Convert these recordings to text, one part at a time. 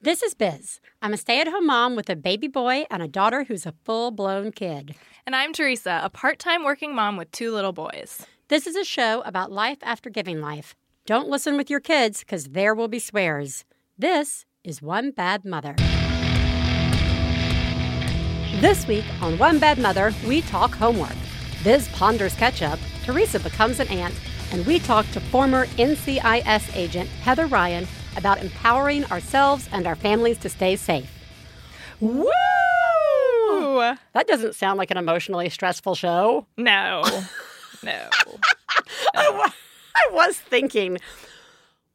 This is Biz. I'm a stay at home mom with a baby boy and a daughter who's a full blown kid. And I'm Theresa, a part time working mom with two little boys. This is a show about life after giving life. Don't listen with your kids because there will be swears. This is One Bad Mother. This week on One Bad Mother, we talk homework. Biz ponders ketchup, Theresa becomes an aunt, and we talk to former NCIS agent Heather Ryan about empowering ourselves and our families to stay safe. Woo! That doesn't sound like an emotionally stressful show. No. No. I, wa- I was thinking,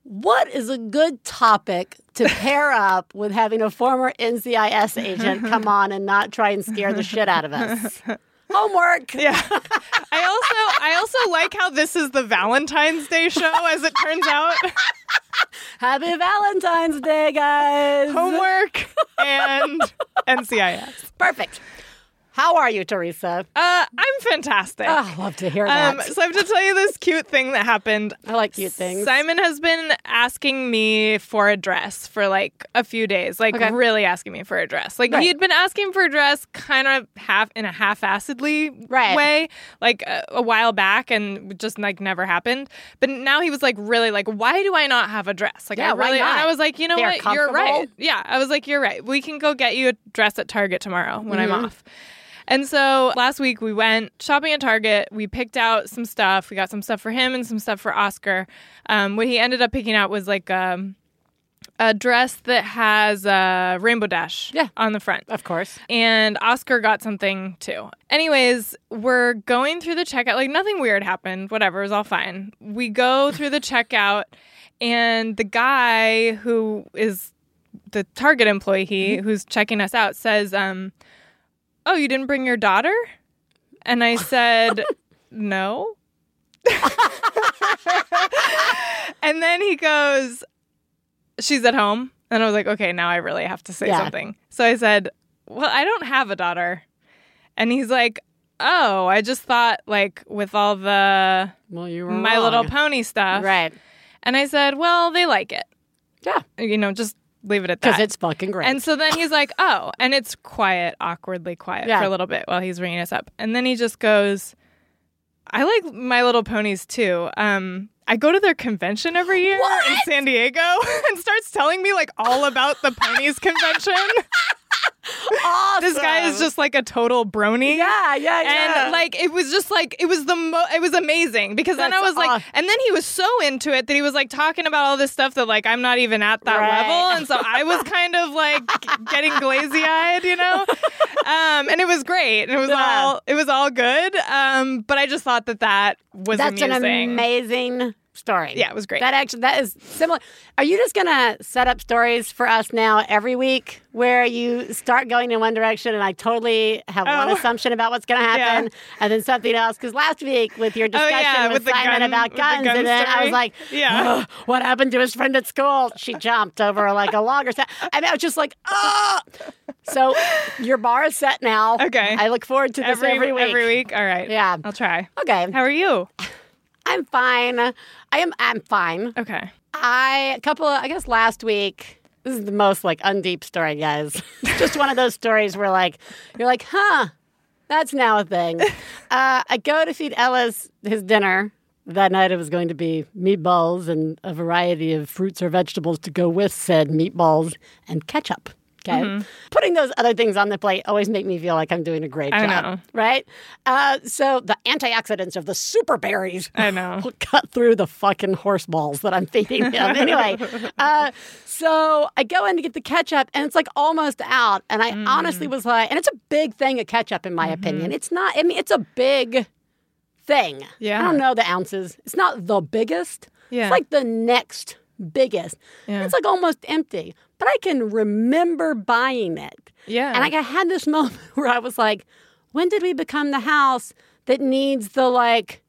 what is a good topic to pair up with having a former NCIS agent come on and not try and scare the shit out of us? Homework. Yeah. I also I also like how this is the Valentine's Day show as it turns out. Happy Valentine's Day, guys. Homework and NCIS. Perfect. How are you, Theresa? Uh, I'm fantastic. Oh, I love to hear that. Um, so I have to tell you this cute thing that happened. I like cute things. Simon has been asking me for a dress for like a few days, like Okay. really asking me for a dress. Like Right. he had been asking for a dress kind of half in a half-assedly Right. way, like a, a while back, and just like never happened. But now he was like really like, why do I not have a dress? Like Yeah, I really, and? I was like, you know They're what, you're right. Yeah, I was like, you're right. We can go get you a dress at Target tomorrow when Mm-hmm. I'm off. And so last week we went shopping at Target. We picked out some stuff. We got some stuff for him and some stuff for Oscar. Um, what he ended up picking out was like um, a dress that has a rainbow dash Yeah. on the front. of course. And Oscar got something too. Anyways, we're going through the checkout. Like nothing weird happened. Whatever, it was all fine. We go through the checkout, and the guy who is the Target employee he, who's checking us out says, um, "Oh, you didn't bring your daughter?" And I said, "No." and then he goes, "She's at home." And I was like, "Okay, now I really have to say Yeah. something." So I said, "Well, I don't have a daughter." And he's like, "Oh, I just thought like with all the Well, you were My Little. Pony stuff." Right. And I said, "Well, they like it." Yeah. You know, just leave it at that. Because it's fucking great. And so then he's like, oh, and it's quiet, awkwardly quiet Yeah. for a little bit while he's ringing us up. And then he just goes, I like My Little Ponies too. Um, I go to their convention every year in San Diego and starts telling me like all about the ponies convention. Awesome. this guy is just like a total brony. Yeah, yeah, yeah. And like it was just like it was the mo- it was amazing because then I That's was like and then he was so into it that he was like talking about all this stuff that like I'm not even at that Right. level and so I was kind of like getting glazy eyed, you know. Um and it was great and it was Yeah. all it was all good. Um but I just thought that that was That's an amazing story. Yeah, it was great. That actually that is similar. Are you just gonna set up stories for us now every week where you start going in one direction and I totally have one Oh. assumption about what's gonna happen and then something else? Because last week with your discussion Oh, yeah, with, with Simon gun- about guns, gun and then I was like, Yeah. "Ugh, what happened to his friend at school? She jumped over like a log or something. And I was just like, oh. So your bar is set now. Okay. I look forward to this every, every, week. Every week. All right. Yeah. I'll try. Okay. How are you? I'm fine. I am. I'm fine. Okay. I a couple of, I guess last week. This is the most like undeep story, guys. Just one of those stories where like you're like, huh, that's now a thing. Uh, I go to feed Ellis his dinner. That night it was going to be meatballs and a variety of fruits or vegetables to go with said meatballs and ketchup. Okay. Putting those other things on the plate always make me feel like I'm doing a great I job. know. Right? Uh, so the antioxidants of the super berries I know. will cut through the fucking horse balls that I'm feeding him. anyway, uh, so I go in to get the ketchup, and it's like almost out. And I Mm. honestly was like, and it's a big thing of ketchup, in my Mm-hmm. opinion. It's not. I mean, it's a big thing. Yeah. I don't know the ounces. It's not the biggest. Yeah. It's like the next biggest. Yeah. It's like almost empty. But I can remember buying it. Yeah. And like I had this moment where I was like, when did we become the house that needs the like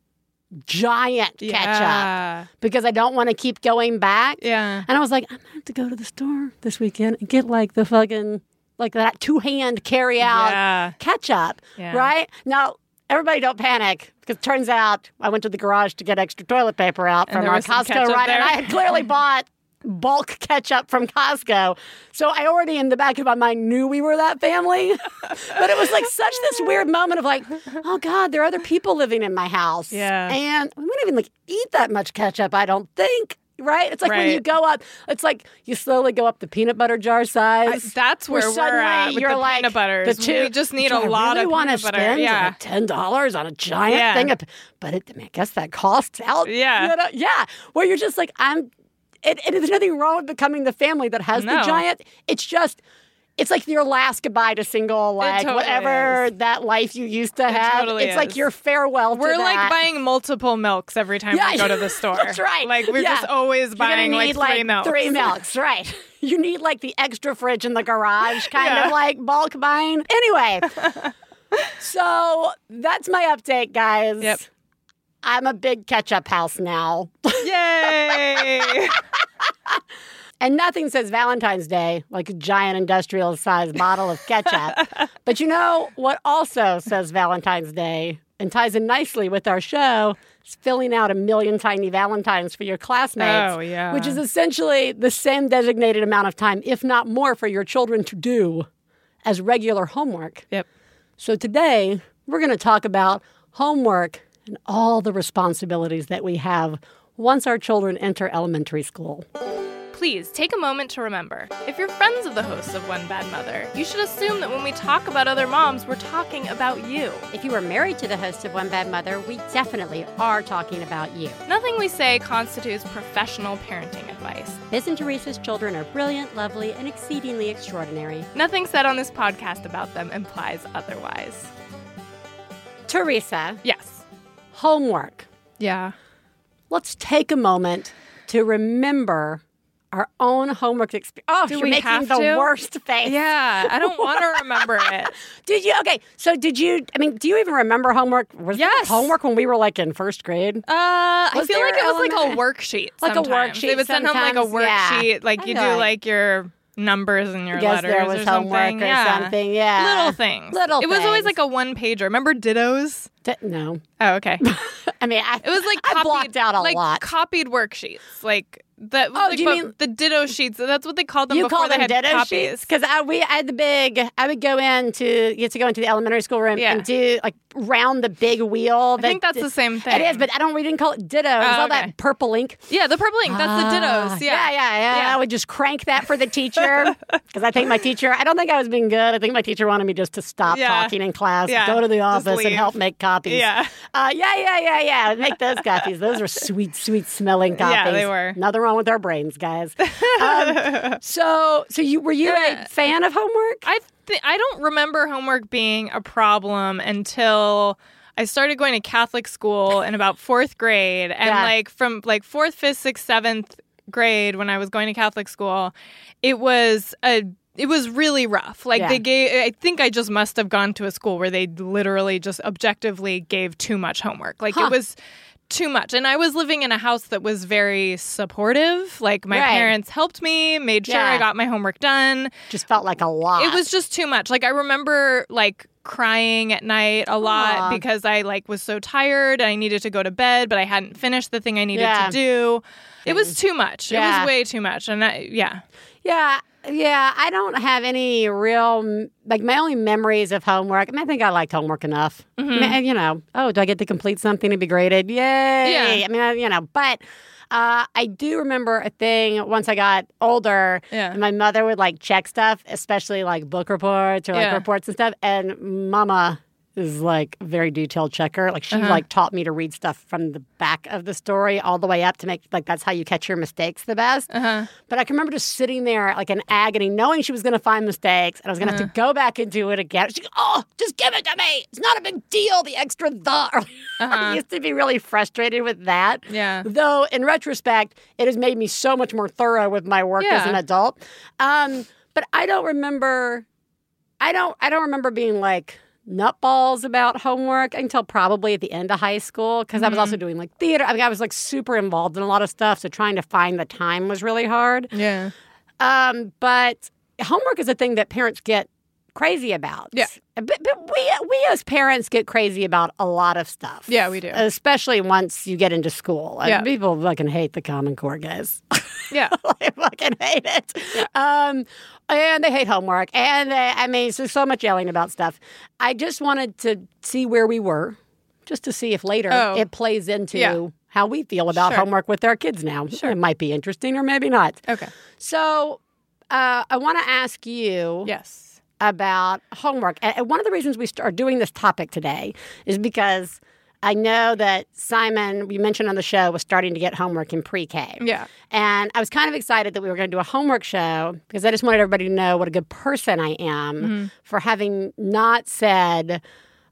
giant ketchup? Yeah. Because I don't want to keep going back. Yeah. And I was like, I'm gonna have to go to the store this weekend and get like the fucking like that two hand carry out Yeah. ketchup. Yeah. Right? Now everybody don't panic because it turns out I went to the garage to get extra toilet paper out And from our Costco ketchup run and. I had clearly bought bulk ketchup from Costco. So I already in the back of my mind knew we were that family. but it was like such this weird moment of like, oh God, there are other people living in my house. Yeah. And we wouldn't even like eat that much ketchup, I don't think. Right? It's like when you go up, it's like you slowly go up the peanut butter jar size. That's where, we're at with you're the like peanut butters. The two, we just need a I lot really of peanut butter. spend Yeah. like ten dollars on a giant Yeah. thing of, but it, I, mean, I guess that costs out. Yeah. you know? yeah. Where you're just like I'm. It, it, there's nothing wrong with becoming the family that has the giant. It's just. It's like your last goodbye to single, like totally whatever is. that life you used to have. totally it's like your farewell. We're like buying multiple milks every time Yeah, we go to the store. that's right. Like we're Yeah. just always You're buying like need, three milks. Three milks, right. You need like the extra fridge in the garage, kind Yeah. of like bulk buying. Anyway, so that's my update, guys. Yep. I'm a big ketchup house now. Yay! And nothing says Valentine's Day like a giant industrial sized bottle of ketchup. but you know what also says Valentine's Day and ties in nicely with our show? Is filling out a million tiny Valentines for your classmates. Oh, yeah. Which is essentially the same designated amount of time, if not more, for your children to do as regular homework. yep. So today, we're going to talk about homework and all the responsibilities that we have once our children enter elementary school. Please take a moment to remember if you're friends of the hosts of One Bad Mother, you should assume that when we talk about other moms, we're talking about you. If you are married to the host of One Bad Mother, we definitely are talking about you. Nothing we say constitutes professional parenting advice. Biz and Theresa's children are brilliant, lovely, and exceedingly extraordinary. Nothing said on this podcast about them implies otherwise. Theresa, Yes. Homework. Yeah. Let's take a moment to remember our own homework experience. Oh, Do you're we making have the to? worst face. Yeah. I don't want to remember it. Did you? Okay, so did you? I mean, do you even remember homework? Was Yes. homework when we were like in first grade? Uh, I feel like it was like a worksheet. Like a sometimes. worksheet They would send home like a sometimes, yeah. worksheet, like you do like- like your numbers and your guess letters there was or homework something. or yeah. something. Yeah, Little things. Little. It was always like a one pager. Remember dittos? D- no. Oh, okay. I mean, I, It was like I blocked out a like lot. copied worksheets, like that. Oh, like, do you mean- the ditto sheets? That's what they called them you before call they them had ditto copies. sheets because I we I had the big. I would go into you had to go into the elementary school room Yeah. and do like round the big wheel. I think that's the same thing. It is, but I don't. We didn't call it ditto. It was Oh, all okay. that purple ink. yeah, the purple ink. That's Ah, the dittos. Yeah, yeah, yeah, yeah. Yeah. I would just crank that for the teacher because I think my teacher. I don't think I was being good. I think my teacher wanted me just to stop talking in class, go to the office, and help make copies. Yeah. uh, yeah, yeah, yeah, yeah. Make those copies. Those are sweet, sweet smelling copies. Yeah, they were. Nothing wrong with our brains, guys. Um, so, so you were you Yeah. a fan of homework? I th- I don't remember homework being a problem until I started going to Catholic school in about fourth grade, and Yeah. like from like fourth, fifth, sixth, seventh grade when I was going to Catholic school, it was a it was really rough. Like Yeah. they gave, I think I just must have gone to a school where they literally just objectively gave too much homework. Like Huh. it was too much. And I was living in a house that was very supportive. Like my Right. parents helped me, made sure Yeah. I got my homework done. Just felt like a lot. It was just too much. Like I remember like crying at night a lot Aw. because I like was so tired and I needed to go to bed, but I hadn't finished the thing I needed Yeah. to do. It was mm. too much. It was way too much. And I, yeah. Yeah, yeah. I don't have any real like my only memories of homework. I, mean, I think I liked homework enough. I mean, you know, oh, do I get to complete something to be graded? Yay! Yeah. I mean, I, you know, but. Uh, I do remember a thing once I got older. Yeah. my mother would like check stuff, especially like book reports or like Yeah. reports and stuff. And Mama is like a very detailed checker. Like she Uh-huh. like taught me to read stuff from the back of the story all the way up to make like that's how you catch your mistakes the best. Uh-huh. But I can remember just sitting there like in agony, knowing she was going to find mistakes and I was going to have to Uh-huh. go back and do it again. She, oh, just give it to me. It's not a big deal. The extra the. I Uh-huh. used to be really frustrated with that. Yeah. Though in retrospect, it has made me so much more thorough with my work as an adult. Um, but I don't remember. I don't. I don't remember being like nutballs about homework until probably at the end of high school because I was Mm-hmm. also doing like theater. I mean, I was like super involved in a lot of stuff, so trying to find the time was really hard. Yeah. Um, but homework is a thing that parents get crazy about. Yeah. But, but we we as parents get crazy about a lot of stuff. Yeah, we do. Especially once you get into school. And Yeah. People fucking hate the Common Core guys. Yeah. I fucking hate it. Um, and they hate homework. And they, I mean, there's so much yelling about stuff. I just wanted to see where we were, just to see if later Oh. it plays into Yeah. how we feel about Sure. homework with our kids now. Sure. It might be interesting or maybe not. Okay. So uh, I want to ask you Yes. About homework. And one of the reasons we are doing this topic today is because I know that Simon, we mentioned on the show, was starting to get homework in pre K. Yeah. And I was kind of excited that we were going to do a homework show because I just wanted everybody to know what a good person I am Mm-hmm. for having not said,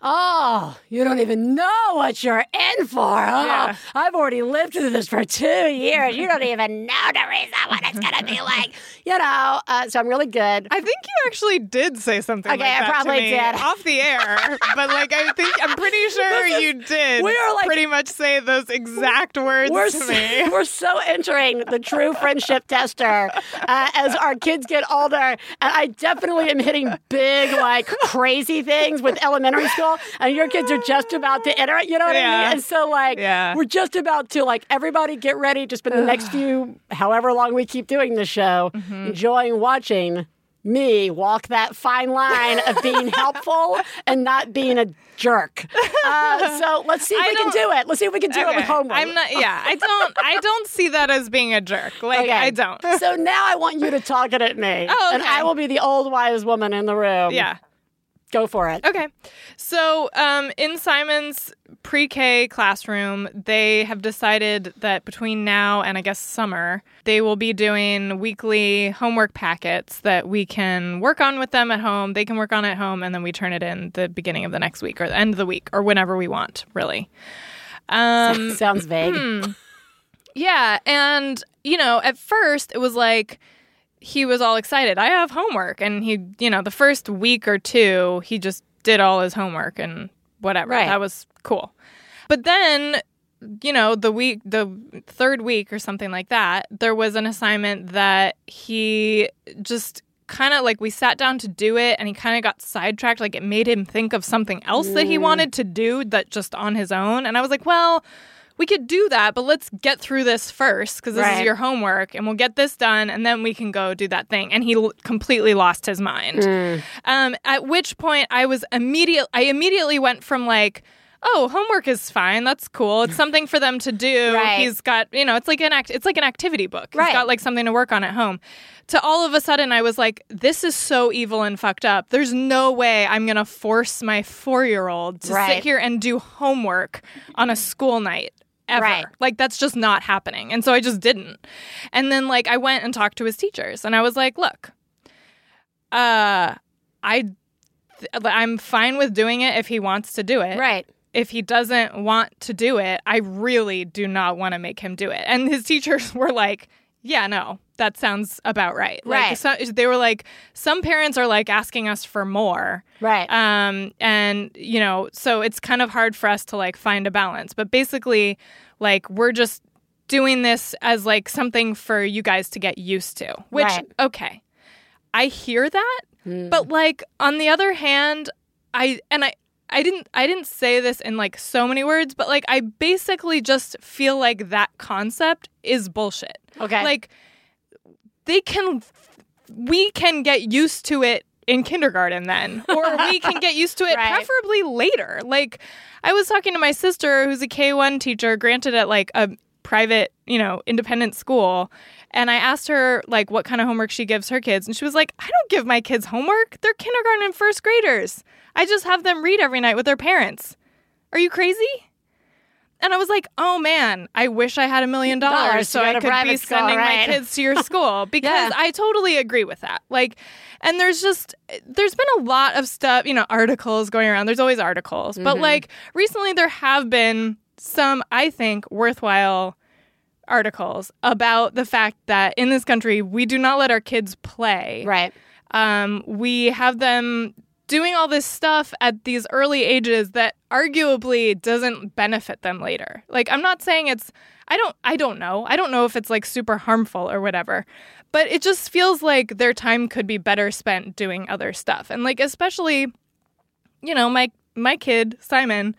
Oh, you don't even know what you're in for. Oh, Yeah. I've already lived through this for two years. You don't even know, the reason what it's going to be like. You know, uh, so I'm really good. I think you actually did say something Okay, like I probably did. off the air, but like I think I'm pretty sure you did. we are, like- pretty much say those exact words We're to so, me. we're so entering the true friendship tester uh, as our kids get older. And I definitely am hitting big, like crazy things with elementary school. And your kids are just about to enter it. You know what I mean? And so, like, Yeah. we're just about to, like, everybody get ready to spend the next few, however long we keep doing the show, Mm-hmm. enjoying watching. Me walk that fine line of being helpful and not being a jerk. Uh, so let's see if I we can don't- it. Let's see if we can do it with homework. I'm not. Yeah, I don't. I don't see that as being a jerk. Like Okay. I don't. So now I want you to talk it at me. Oh, And. I will be the old wise woman in the room. Yeah. Go for it. Okay. So, um, in Simon's pre K classroom, they have decided that between now and I guess summer, they will be doing weekly homework packets that we can work on with them at home. They can work on at home, and then we turn it in the beginning of the next week or the end of the week or whenever we want, really. Um, Sounds vague. hmm. yeah. And, you know, at first it was like, he was all excited. I have homework. And he, you know, the first week or two, he just did all his homework and whatever. Right. That was cool. But then, you know, the week, the third week or something like that, there was an assignment that he just kind of like we sat down to do it and he kind of got sidetracked. Like it made him think of something else that he mm. wanted to do that just on his own. And I was like, well, we could do that, but let's get through this first because this Right. is your homework and we'll get this done and then we can go do that thing. And he l- completely lost his mind. Um, at which point I was immediate. I immediately went from like, oh, homework is fine. That's cool. It's something for them to do. Right. He's got, you know, it's like an act. It's like an activity book. He's Right. got like something to work on at home. To all of a sudden, I was like, this is so evil and fucked up. There's no way I'm gonna force my four year old to Right. sit here and do homework on a school night. Ever. Right. Like that's just not happening. And so I just didn't. And then like I went and talked to his teachers and I was like, look, uh I I'm fine with doing it if he wants to do it. Right. If he doesn't want to do it, I really do not want to make him do it. And his teachers were like, yeah, no, that sounds about right. Right. Like, so, they were like, some parents are like asking us for more. Right. Um, and you know, so it's kind of hard for us to like find a balance. But basically, like we're just doing this as like something for you guys to get used to. Which Right. okay. I hear that, Hmm. but like on the other hand, I and I I didn't I didn't say this in like so many words, but like I basically just feel like that concept is bullshit. okay. Like they can we can get used to it in kindergarten then or we can get used to it Right. preferably later. Like I was talking to my sister who's a K1 teacher granted at like a private, you know, independent school and I asked her like what kind of homework she gives her kids and she was like, "I don't give my kids homework. They're kindergarten and first graders. I just have them read every night with their parents." Are you crazy? And I was like, oh man, I wish I had a million dollars so I could be school, sending right. my kids to your school because Yeah. I totally agree with that. Like, and there's just, there's been a lot of stuff, you know, articles going around. There's always articles. But Mm-hmm. like recently there have been some, I think, worthwhile articles about the fact that in this country, we do not let our kids play right. um, we have them doing all this stuff at these early ages that arguably doesn't benefit them later. Like, I'm not saying it's, I don't I don't know. I don't know if it's like super harmful or whatever. But it just feels like their time could be better spent doing other stuff. And like especially you know, my my kid, Simon,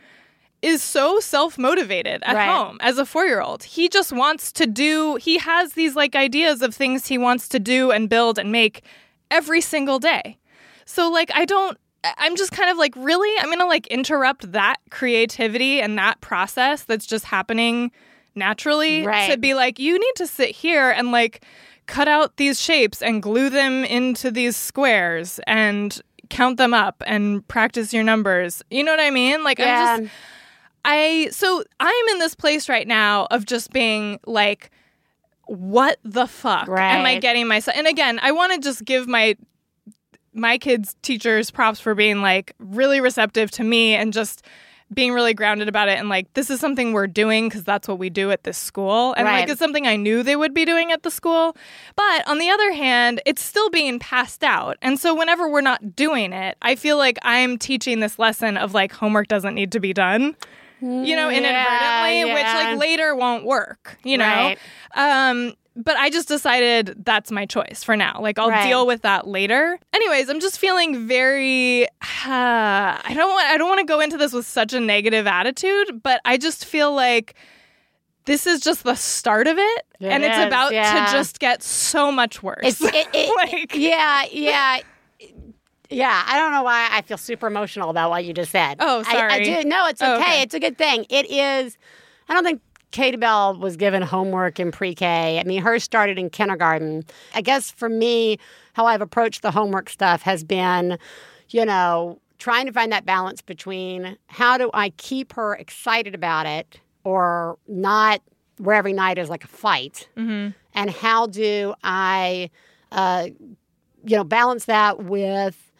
is so self-motivated at Right. home as a 4-year-old. He just wants to do he has these like ideas of things he wants to do and build and make every single day. So like I don't I'm just kind of like really I'm going to like interrupt that creativity and that process that's just happening naturally Right. to be like you need to sit here and like cut out these shapes and glue them into these squares and count them up and practice your numbers. You know what I mean? Like Yeah. I'm just I so I'm in this place right now of just being like what the fuck right. am I getting myself and again I want to just give my my kids teachers props for being like really receptive to me and just being really grounded about it and like this is something we're doing because that's what we do at this school. And like it's something i knew they would be doing at the school. But on the other hand it's still being passed out. And so whenever we're not doing it i feel like i'm teaching this lesson of like homework doesn't need to be done you know inadvertently which yeah. like later won't work you know Right. um but I just decided that's my choice for now. Like I'll Right. deal with that later. Anyways, I'm just feeling very. I don't want. I don't want to go into this with such a negative attitude, but I just feel like this is just the start of it, It and it's about yeah. to just get so much worse. It's it, it, Like- yeah, yeah. Yeah, I don't know why I feel super emotional about what you just said. Oh, I- I, sorry. do. No, it's okay. Oh, okay. It's a good thing. It is. I don't think Katie Bell was given homework in pre-K. I mean, hers started in kindergarten. I guess for me, how I've approached the homework stuff has been, you know, trying to find that balance between how do I keep her excited about it or not, where every night is like a fight, and how do I uh, you know, balance that with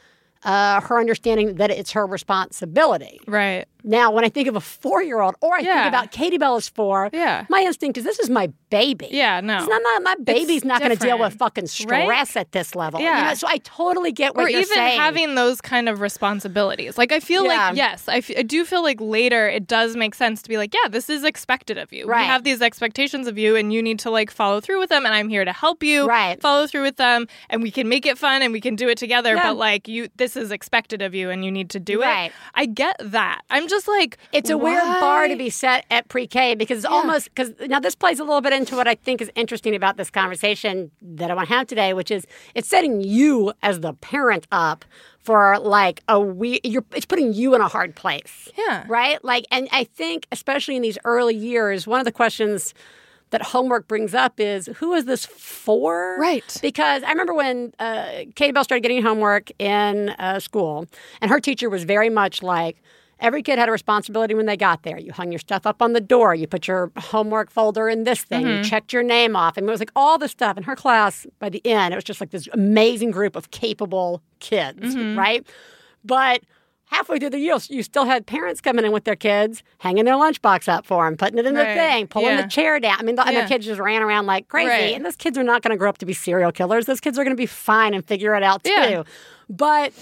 uh, her understanding that it's her responsibility. right. Now, when I think of a four-year-old, or I Yeah. think about Katie Bell is four, Yeah. my instinct is this is my baby. Yeah. No. It's not, not- my baby's not going to deal with fucking right? stress at this level. You Yeah. know, so I totally get what or you're even saying. having those kind of responsibilities. Like I feel Yeah. like yes, I, f- I do feel like later it does make sense to be like, yeah, this is expected of you. Right. We have these expectations of you, and you need to like follow through with them. And I'm here to help you Right. follow through with them, and we can make it fun and we can do it together. Yeah. But like you, this is expected of you, and you need to do Right. it. I get that. I'm just like It's a weird bar to be set at pre-K because it's almost because now this plays a little bit into what I think is interesting about this conversation that I want to have today, which is it's setting you as the parent up for like a we you're it's putting you in a hard place. Yeah. Right? Like and I think especially in these early years, one of the questions that homework brings up is who is this for? Right. Because I remember when uh, Katie Bell started getting homework in uh, school, and her teacher was very much like, every kid had a responsibility when they got there. You hung your stuff up on the door, you put your homework folder in this thing, you mm-hmm. checked your name off. And it was like all this stuff. In her class, by the end, it was just like this amazing group of capable kids, mm-hmm. right? But halfway through the year, you still had parents coming in with their kids, hanging their lunchbox up for them, putting it in the thing, pulling Yeah. the chair down. I mean, the, and Yeah. the kids just ran around like crazy. Right. And those kids are not going to grow up to be serial killers. Those kids are going to be fine and figure it out too. Yeah. But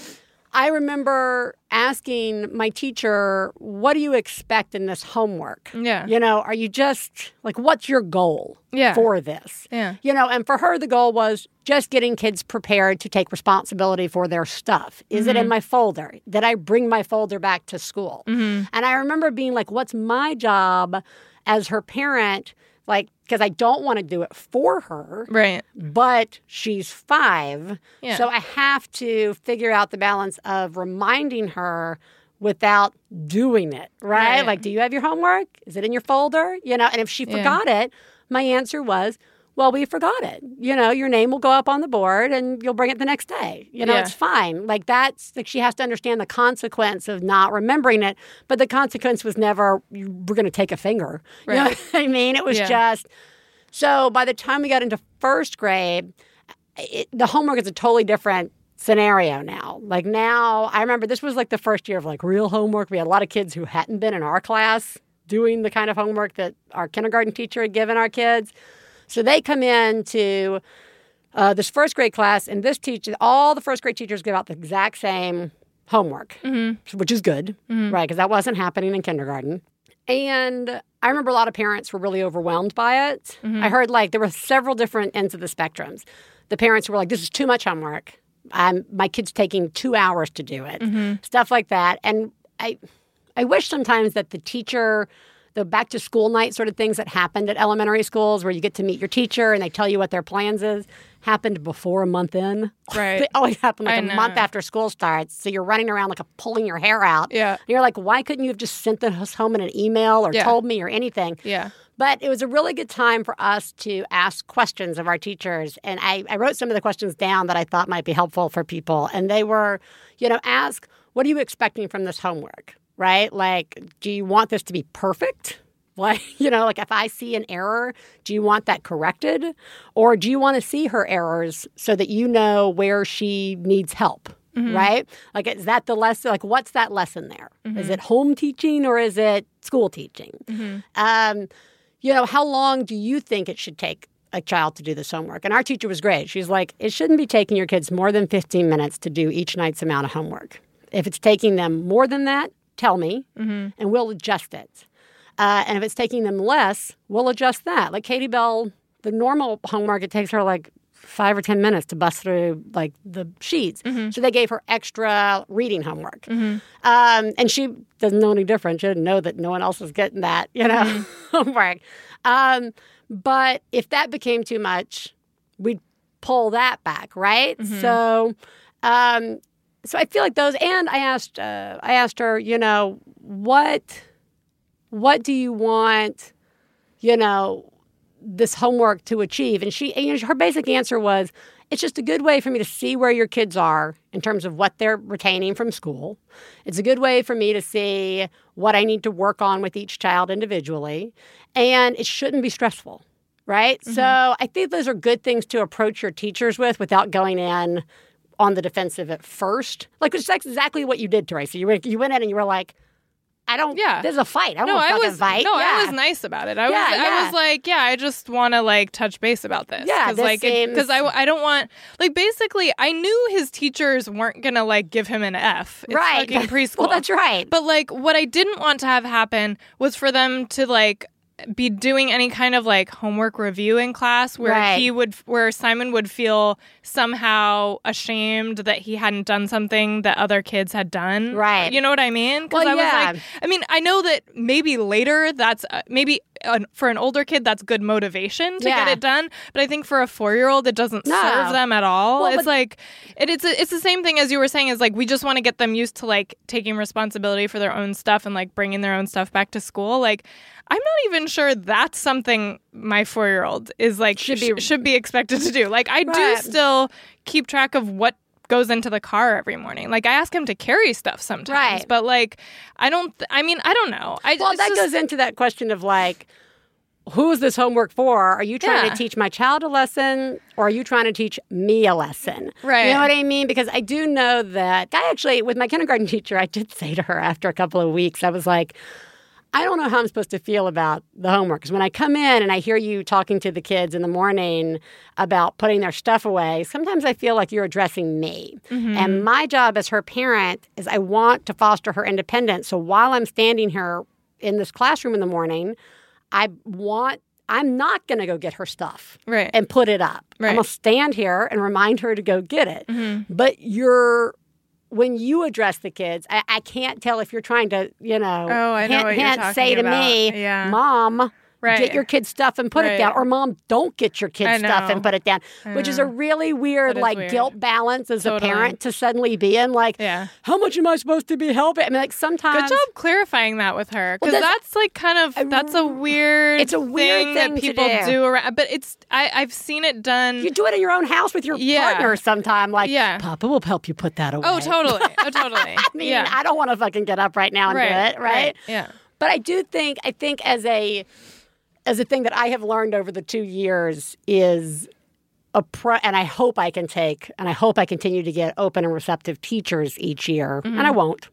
I remember asking my teacher, "What do you expect in this homework? Yeah. You know, are you just like, what's your goal Yeah. for this? Yeah. You know, and for her, the goal was just getting kids prepared to take responsibility for their stuff. Is Mm-hmm. it in my folder? Did I bring my folder back to school? Mm-hmm. And I remember being like, what's my job as her parent? Like, because I don't want to do it for her Right. but she's five. Yeah. So I have to figure out the balance of reminding her without doing it, right? Right. Like, do you have your homework? Is it in your folder? You know, and if she Yeah. forgot it, my answer was, well, we forgot it. You know, your name will go up on the board and you'll bring it the next day. You know, Yeah. it's fine. Like, that's like she has to understand the consequence of not remembering it. But the consequence was never, we're going to take a finger. You know what I mean? It was Yeah. just, so by the time we got into first grade, it, the homework is a totally different scenario now. Like now, I remember this was like the first year of like real homework. We had a lot of kids who hadn't been in our class doing the kind of homework that our kindergarten teacher had given our kids. So they come in to uh, this first grade class, and this teacher, all the first grade teachers give out the exact same homework, mm-hmm. which is good, mm-hmm. right? Because that wasn't happening in kindergarten. And I remember a lot of parents were really overwhelmed by it. Mm-hmm. I heard like there were several different ends of the spectrums. The parents were like, "This is too much homework. I'm, my kid's taking two hours to do it." Stuff like that. And I, I wish sometimes that the teacher, the back to school night sort of things that happened at elementary schools, where you get to meet your teacher and they tell you what their plans is, happened before a month in. Right. they always happen like I a month after school starts. So you're running around like a, pulling your hair out. Yeah. And you're like, why couldn't you have just sent us home in an email or Yeah. told me or anything? Yeah. But it was a really good time for us to ask questions of our teachers. And I, I wrote some of the questions down that I thought might be helpful for people. And they were, you know, ask, what are you expecting from this homework? Right? Like, do you want this to be perfect? Like, you know, like if I see an error, do you want that corrected? Or do you want to see her errors so that you know where she needs help? Mm-hmm. Right? Like, is that the lesson? Like, what's that lesson there? Is mm-hmm. it home teaching or is it school teaching? Mm-hmm. Um, you know, how long do you think it should take a child to do this homework? And our teacher was great. She's like, it shouldn't be taking your kids more than 15 minutes to do each night's amount of homework. If it's taking them more than that, tell me, and we'll adjust it. Uh, and if it's taking them less, we'll adjust that. Like Katie Bell, the normal homework, it takes her like five or 10 minutes to bust through like the sheets. So they gave her extra reading homework. Um, and she doesn't know any different. She didn't know that no one else was getting that, you know, homework. Um, but if that became too much, we'd pull that back, right? So, um, so I feel like those. And I asked, uh, I asked her, you know, what, what do you want, you know, this homework to achieve? And she, and, you know, her basic answer was, it's just a good way for me to see where your kids are in terms of what they're retaining from school. It's a good way for me to see what I need to work on with each child individually. And it shouldn't be stressful, right? So I think those are good things to approach your teachers with without going in on the defensive at first. Like, it's exactly what you did, Theresa. You went, you went in and you were like, I don't, Yeah. there's a fight. I No, don't I was fight. no, yeah. I was nice about it. I Yeah, was I was like, yeah, I just want to like touch base about this. Yeah, because like because I I don't want like basically I knew his teachers weren't gonna like give him an F. It's Right. preschool. well, that's right. But like what I didn't want to have happen was for them to like be doing any kind of like homework review in class where Right. he would where Simon would feel somehow ashamed that he hadn't done something that other kids had done. Right. You know what I mean? Because Well, I was yeah. like I mean, I know that maybe later that's uh, maybe uh, for an older kid that's good motivation to Yeah. get it done, but I think for a 4-year-old it doesn't No. serve them at all. Well, it's like it, it's a, it's the same thing as you were saying is like we just want to get them used to like taking responsibility for their own stuff and like bringing their own stuff back to school. Like I'm not even sure that's something my 4-year-old is like Should be- be should be expected to do. Like I do still keep track of what goes into the car every morning. Like I ask him to carry stuff sometimes, Right. but like I don't. Th- I mean, I don't know. I Well, that just- goes into that question of like, who is this homework for? Are you trying Yeah. to teach my child a lesson or are you trying to teach me a lesson? Right. You know what I mean? Because I do know that I actually, with my kindergarten teacher, I did say to her after a couple of weeks, I was like, I don't know how I'm supposed to feel about the homework. Because when I come in and I hear you talking to the kids in the morning about putting their stuff away, sometimes I feel like you're addressing me. Mm-hmm. And my job as her parent is I want to foster her independence. So while I'm standing here in this classroom in the morning, I want, I'm not going to go get her stuff Right. and put it up. I'm going to stand here and remind her to go get it. Mm-hmm. But you're, when you address the kids, I, I can't tell if you're trying to, you know, Oh, I know hint, what you're hint, say to talking me. Yeah. Mom, Right. get your kid's stuff and put it down. Or Mom, don't get your I kid's stuff and put it down. Which is a mm. really weird, like, weird. guilt balance as Totally. a parent to suddenly be in. Like, Yeah. how much am I supposed to be helping? I mean, like, sometimes. Good job clarifying that with her because that's- that's, like kind of that's a weird It's a weird thing, thing that people do. around but it's I, I've seen it done You do it in your own house with your Yeah. partner sometime. Like, Yeah. Papa will help you put that oh, away. oh totally oh totally I mean, yeah I don't want to fucking get up right now and do it, right? yeah But I do think I think as a as a thing that I have learned over the two years is a pro, and I hope I can take, and I hope I continue to get open and receptive teachers each year, and mm-hmm. I won't.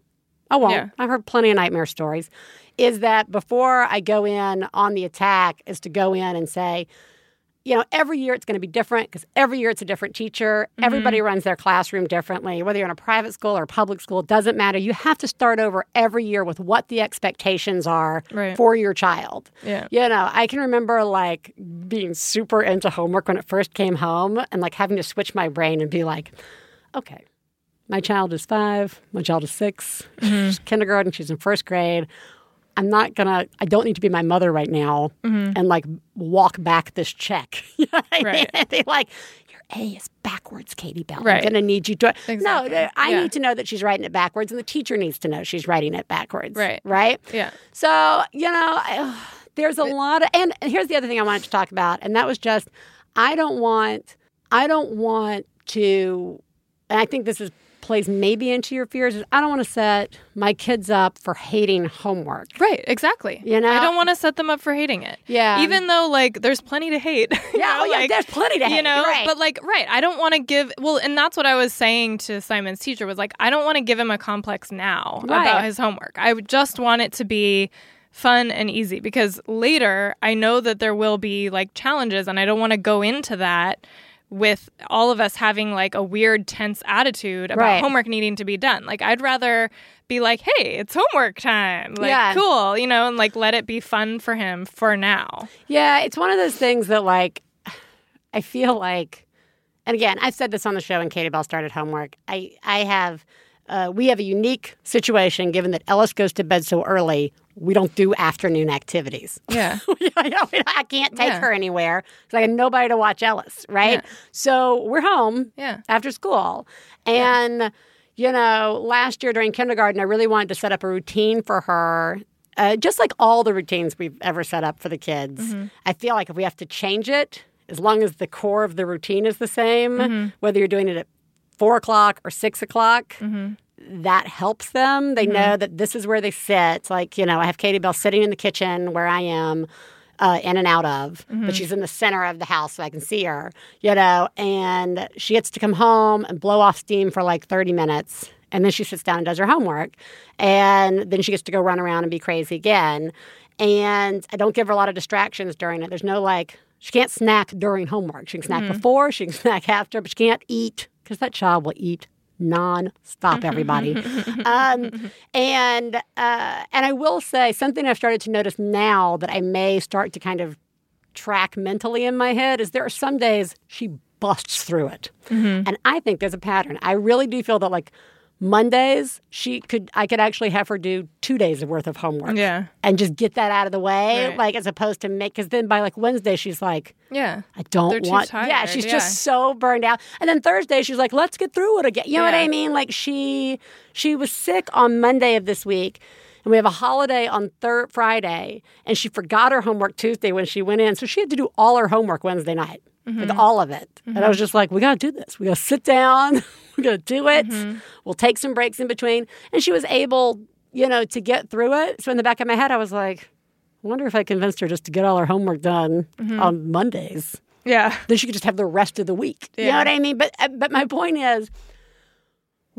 I won't. Yeah. I've heard plenty of nightmare stories. Is that before I go in on the attack, is to go in and say, you know, every year it's going to be different because every year it's a different teacher. Mm-hmm. Everybody runs their classroom differently. Whether you're in a private school or a public school, it doesn't matter. You have to start over every year with what the expectations are Right. for your child. Yeah. You know, I can remember like being super into homework when it first came home and like having to switch my brain and be like, okay, my child is five, my child is 6 Mm-hmm. she's kindergarten, she's in first grade. I'm not gonna, I don't need to be my mother right now and like walk back this check. You know I Mm-hmm. Right. They're like, your A is backwards, Katie Bell. Right. I'm gonna need you to. Exactly. No, I Yeah. need to know that she's writing it backwards and the teacher needs to know she's writing it backwards. Right. Right? Yeah. So, you know, I, there's a lot of, and here's the other thing I wanted to talk about, and that was just, I don't want, I don't want to, and I think this is plays maybe into your fears. Is I don't want to set my kids up for hating homework. Right, exactly. You know? I don't want to set them up for hating it. Yeah. Even though like there's plenty to hate. you Yeah, oh know, oh, yeah, like, there's plenty to hate, You know, right. but like right, I don't want to give well, and that's what I was saying to Simon's teacher was like I don't want to give him a complex now Right. about his homework. I would just want it to be fun and easy because later I know that there will be like challenges and I don't want to go into that with all of us having like a weird tense attitude about Right. homework needing to be done. Like I'd rather be like, "Hey, it's homework time." Like Yeah. cool, you know, and like let it be fun for him for now. Yeah, it's one of those things that like I feel like and again, I've said this on the show when Katie Bell started homework. I I have uh, we have a unique situation given that Ellis goes to bed so early. We don't do afternoon activities. Yeah. I can't take Yeah. her anywhere because I got nobody to watch Ellis, right? Yeah. So we're home Yeah. after school. And, you know, last year during kindergarten, I really wanted to set up a routine for her. Uh, just like all the routines we've ever set up for the kids, Mm-hmm. I feel like if we have to change it, as long as the core of the routine is the same, Mm-hmm. whether you're doing it at four o'clock or six o'clock, Mm-hmm. that helps them. They know that this is where they sit. Like, you know, I have Katie Bell sitting in the kitchen where I am. Uh, in and out of, Mm-hmm. but she's in the center of the house so I can see her, you know, and she gets to come home and blow off steam for like 30 minutes. And then she sits down and does her homework. And then she gets to go run around and be crazy again. And I don't give her a lot of distractions during it. There's no like, she can't snack during homework. She can snack before, she can snack after, but she can't eat because that child will eat non-stop everybody. Um, and uh, and i will say something i've started to notice now that i may start to kind of track mentally in my head is there are some days she busts through it. And i think there's a pattern. I really do feel that like mondays she could i could actually have her do two days worth of homework Yeah. and just get that out of the way Right. like as opposed to make because then by like wednesday she's like Yeah. I don't They're want. yeah, she's yeah. just so burned out. And then Thursday, she's like, "Let's get through it again." You know what I mean? Like she she was sick on Monday of this week, and we have a holiday on third Friday, and she forgot her homework Tuesday when she went in, so she had to do all her homework Wednesday night, Mm-hmm. like all of it. And I was just like, "We got to do this. We got to sit down. we got to do it. Mm-hmm. We'll take some breaks in between." And she was able, you know, to get through it. So in the back of my head, I was like. I wonder if I convinced her just to get all her homework done Mm-hmm. on Mondays Yeah. then she could just have the rest of the week. You know what I mean? But uh, but my point is,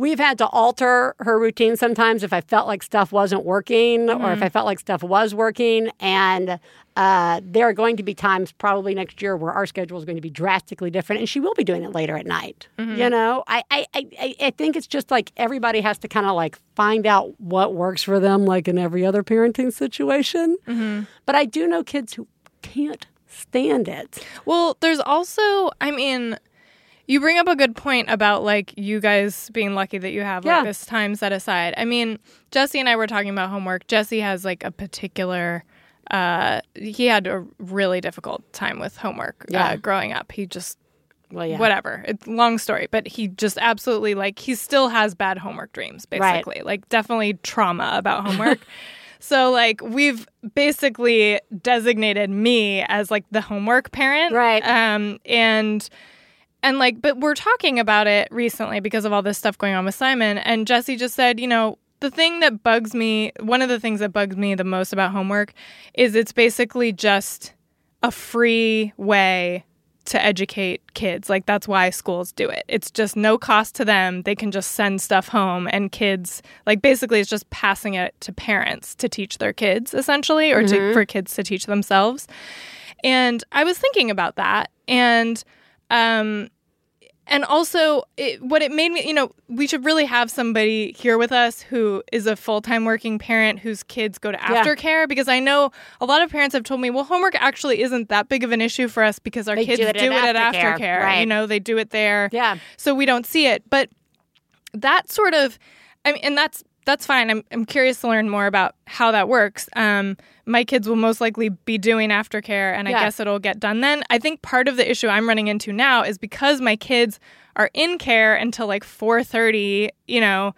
we've had to alter her routine sometimes if I felt like stuff wasn't working, or Mm-hmm. if I felt like stuff was working. And uh, there are going to be times, probably next year, where our schedule is going to be drastically different, and she will be doing it later at night. Mm-hmm. You know, I I, I I- I think it's just like everybody has to kind of like find out what works for them, like in every other parenting situation. Mm-hmm. But I do know kids who can't stand it. Well, there's also, I mean, you bring up a good point about like you guys being lucky that you have Yeah. like this time set aside. I mean, Jesse and I were talking about homework. Jesse has like a particular uh he had a really difficult time with homework Yeah. uh, growing up. He just Well, yeah. whatever. It's long story, but he just absolutely like he still has bad homework dreams Right. basically. Like definitely trauma about homework. so like we've basically designated me as like the homework parent. Right. Um and and like but we're talking about it recently because of all this stuff going on with Simon and Jesse just said, you know, the thing that bugs me, one of the things that bugs me the most about homework is it's basically just a free way to educate kids. Like that's why schools do it. It's just no cost to them. They can just send stuff home and kids like basically it's just passing it to parents to teach their kids essentially or to, mm-hmm. for kids to teach themselves. And I was thinking about that. And, um, and also it, what it made me you know we should really have somebody here with us who is a full-time working parent whose kids go to Yeah. aftercare because i know a lot of parents have told me well homework actually isn't that big of an issue for us because our They kids do it at at aftercare, aftercare right. you know they do it there Yeah. so we don't see it but that sort of i mean and that's that's fine i'm, I'm curious to learn more about how that works um, my kids will most likely be doing aftercare and i Yeah. guess it'll get done then i think part of the issue i'm running into now is because my kids are in care until like 4.30 you know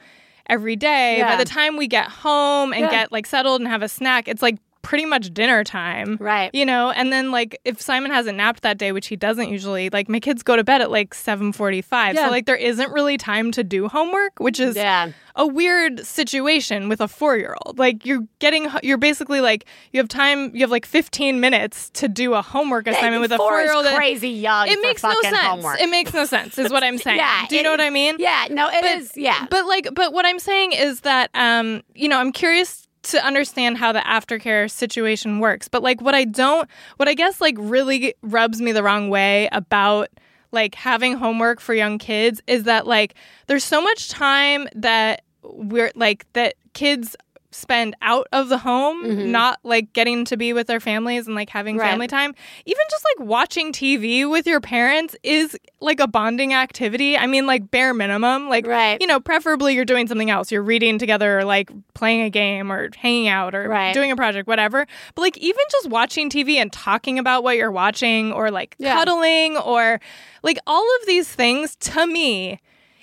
every day Yeah. by the time we get home and Yeah. get like settled and have a snack it's like pretty much dinner time Right. you know and then like if simon hasn't napped that day which he doesn't usually like my kids go to bed at like 7.45 Yeah. so like there isn't really time to do homework which is Yeah. a weird situation with a four-year-old like you're getting you're basically like you have time you have like 15 minutes to do a homework assignment with a Four is four-year-old crazy young. it makes no sense Homework. it makes no sense is what i'm saying Yeah, do you know what i mean Yeah, no, it is. Yeah, but like, but what I'm saying is that, um, you know, I'm curious to understand how the aftercare situation works. But like, what I don't, what I guess like really rubs me the wrong way about like having homework for young kids is that like there's so much time that we're like that kids spend out of the home mm-hmm. not like getting to be with their families and like having Right. family time even just like watching tv with your parents is like a bonding activity i mean like bare minimum like Right. you know preferably you're doing something else you're reading together or like playing a game or hanging out or Right. doing a project whatever but like even just watching tv and talking about what you're watching or like Yeah. cuddling or like all of these things to me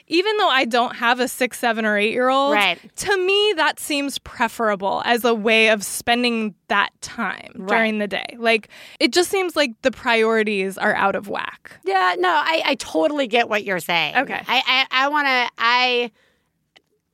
even though I don't have a six, seven, or eight year old, Right. to me, that seems preferable as a way of spending that time Right. during the day. Like, it just seems like the priorities are out of whack. yeah. No, I, I totally get what you're saying. Okay. I, I, I want to. I,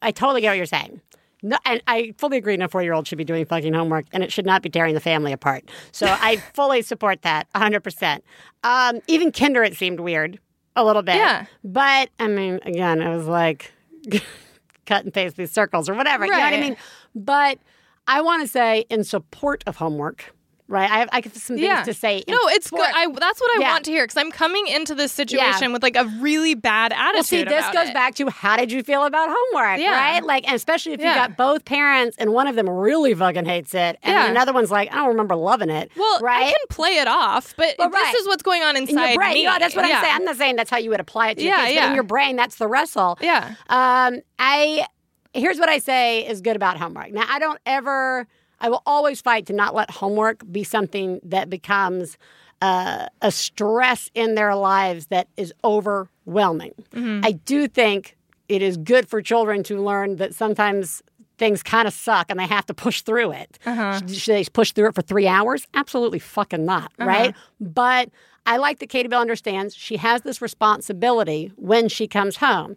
I totally get what you're saying. No, and I fully agree. No four-year-old should be doing fucking homework, and it should not be tearing the family apart. So I fully support that, 100. percent um, Even Kinder, it seemed weird a little bit. Yeah. But I mean, again, it was like cut and paste these circles or whatever. You know what I mean? But I want to say in support of homework, right? I have, I have some things Yeah. to say. No, it's good. I, that's what I Yeah. want to hear because I'm coming into this situation with like a really bad attitude. Well, see, this goes it. back to how did you feel about homework, Yeah. right? Like, and especially if you got both parents and one of them really fucking hates it, and Yeah. another one's like, I don't remember loving it. Well, right? I can play it off, but Well, this is what's going on in inside your brain, me. yeah, that's what Yeah. I'm saying. I'm not saying that's how you would apply it to your Yeah, kids, but in your brain, that's the wrestle. Yeah. Um, I here's what I say is good about homework. Now, I don't ever. I will always fight to not let homework be something that becomes uh, a stress in their lives that is overwhelming. Mm-hmm. I do think it is good for children to learn that sometimes things kind of suck and they have to push through it. Uh-huh. Should, should they push through it for three hours? Absolutely fucking not, uh-huh. right? But I like that Katie Bell understands she has this responsibility when she comes home.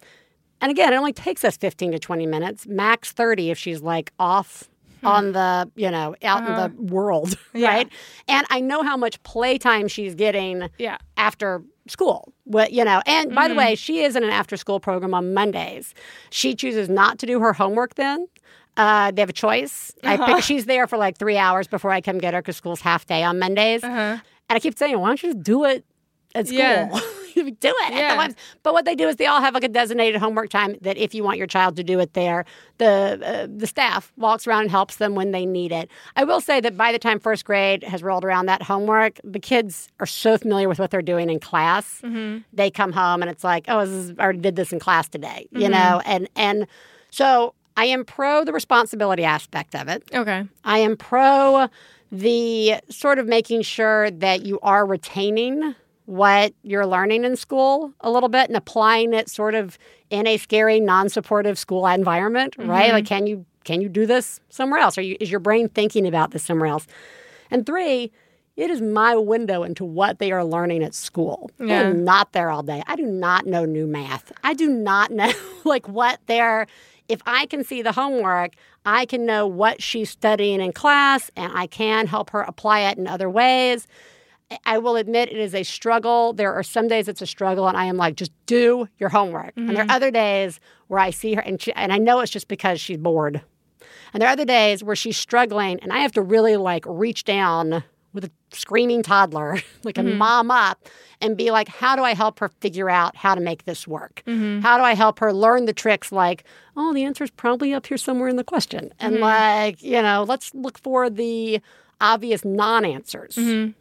And again, it only takes us 15 to 20 minutes, max 30 if she's like off Hmm. on the, you know, out in the uh-huh. world, right? And I know how much playtime she's getting Yeah. after school. What you know, and by the hmm. way, she is in an after school program on Mondays. She chooses not to do her homework then. Uh, they have a choice. I pick, uh-huh. she's there for like three hours before I come get her because school's half day on Mondays. Uh-huh. And I keep saying, why don't you just do it at school? Yeah. do it at the Yeah. But what they do is they all have like a designated homework time that if you want your child to do it there, the uh, the staff walks around and helps them when they need it. I will say that by the time first grade has rolled around, that homework, the kids are so familiar with what they're doing in class. They come home and it's like, oh, this is, I already did this in class today, you know, and and so I am pro the responsibility aspect of it. Okay. I am pro the sort of making sure that you are retaining what you're learning in school a little bit and applying it sort of in a scary non-supportive school environment right like mm-hmm. can you can you do this somewhere else or you, is your brain thinking about this somewhere else and three it is my window into what they are learning at school. Yeah. I'm not there all day. I do not know new math. I do not know like what they're if I can see the homework, I can know what she's studying in class and I can help her apply it in other ways. I- will admit it is a struggle. There are some days it's a struggle, and I am like, just do your homework. And there are mm-hmm. other days where I see her, and, she, and I know it's just because she's bored. And there are other days where she's struggling, and I have to really like reach down with a screaming toddler, like a mm-hmm. mom up, and be like, how do I help her figure out how to make this work? Mm-hmm. How do I help her learn the tricks like, oh, the answer is probably up here somewhere in the question. And like, you know, let's look for the obvious non answers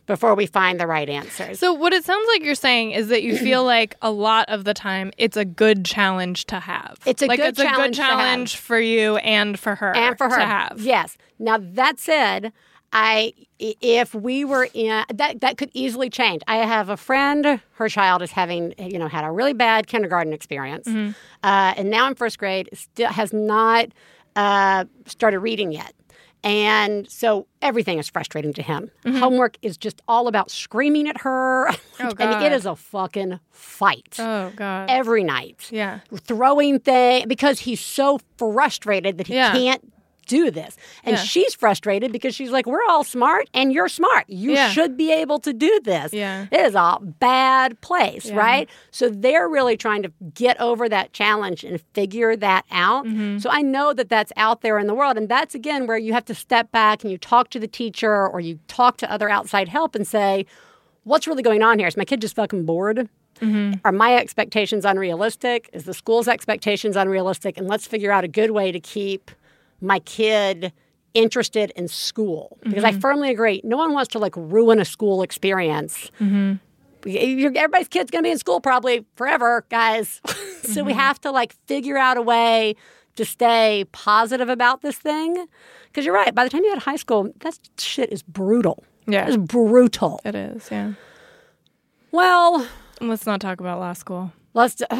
before we find the right answers. So what it sounds like you're saying is that you feel like a lot of the time it's a good challenge to have. It's a like good it's a good challenge for you and for her and for her to have. Yes. Now that said, I i- if we were in that that could easily change. I have a friend. Her child is having you know had a really bad kindergarten experience, Mm-hmm. uh, and now in first grade still has not uh, started reading yet. And so everything is frustrating to him. Mm-hmm. Homework is just all about screaming at her. Oh, it is a fucking fight Oh god. every night yeah. throwing things because he's so frustrated that he Yeah. can't do this. And Yeah. she's frustrated because she's like, We're all smart and you're smart. You Yeah. should be able to do this. Yeah. It is a bad place, right? So they're really trying to get over that challenge and figure that out. Mm-hmm. So I know that that's out there in the world. And that's again where you have to step back and you talk to the teacher or you talk to other outside help and say, What's really going on here? Is my kid just fucking bored? Are my expectations unrealistic? Is the school's expectations unrealistic? And let's figure out a good way to keep my kid interested in school. Because I mm-hmm. firmly agree, no one wants to like ruin a school experience. Mm-hmm. You're, everybody's kid's gonna be in school probably forever, guys. so we mm-hmm. have to like figure out a way to stay positive about this thing. Because you're right, by the time you get high school, that shit is brutal. Yeah. It's brutal. It is, yeah. Well, Let's not talk about law school. Let's. Do,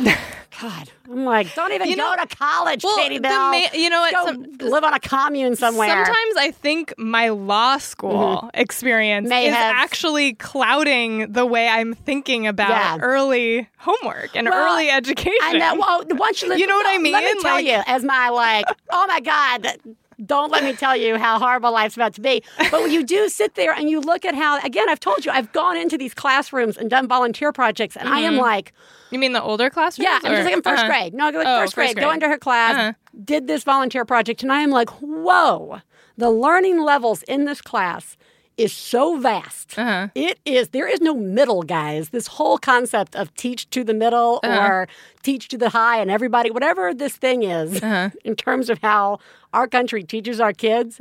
God, I'm like, don't even You go know- to college, well, Katie the Bell. ma- you know what, Go some- live on a commune somewhere. Sometimes I think my law school experience Mm-hmm. May is have- actually clouding the way I'm thinking about Yeah. early homework and Well, early education. I know. Well, once you, live, You know what I mean? Let me tell Like- you, as my like, oh my God. Don't let me tell you how horrible life's about to be. But when you do sit there and you look at how, again, I've told you, I've gone into these classrooms and done volunteer projects, and I am like, You mean the older classrooms? Yeah, I'm just or- like in 1st uh-huh. grade. No, I go like Oh, first, grade, first Go into her class, Uh-huh. did this volunteer project, and I am like, whoa, the learning levels in this class is so vast. Uh-huh. It is. There is no middle, guys. This whole concept of teach to the middle Uh-huh. or teach to the high, and everybody, whatever this thing is, Uh-huh. in terms of how our country teaches our kids.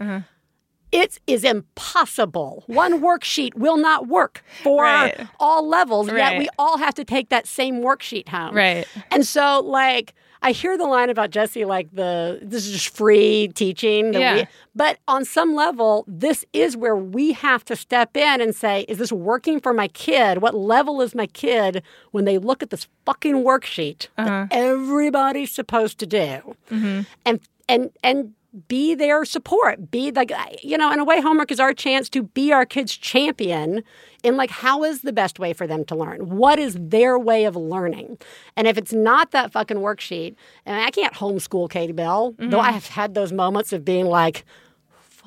It is impossible. One worksheet will not work for Right. all levels, yet we all have to take that same worksheet home. Right. And so, like, I hear the line about Jesse, like the this is just free teaching. Yeah. we- but on some level, this is where we have to step in and say, is this working for my kid? What level is my kid when they look at this fucking worksheet Uh-huh. that everybody's supposed to do? Mm-hmm. And and and be their support. Be like you know, in a way, homework is our chance to be our kids' champion in like how is the best way for them to learn? What is their way of learning? And if it's not that fucking worksheet, and I can't homeschool Katie Bell, though mm-hmm. I have had those moments of being like.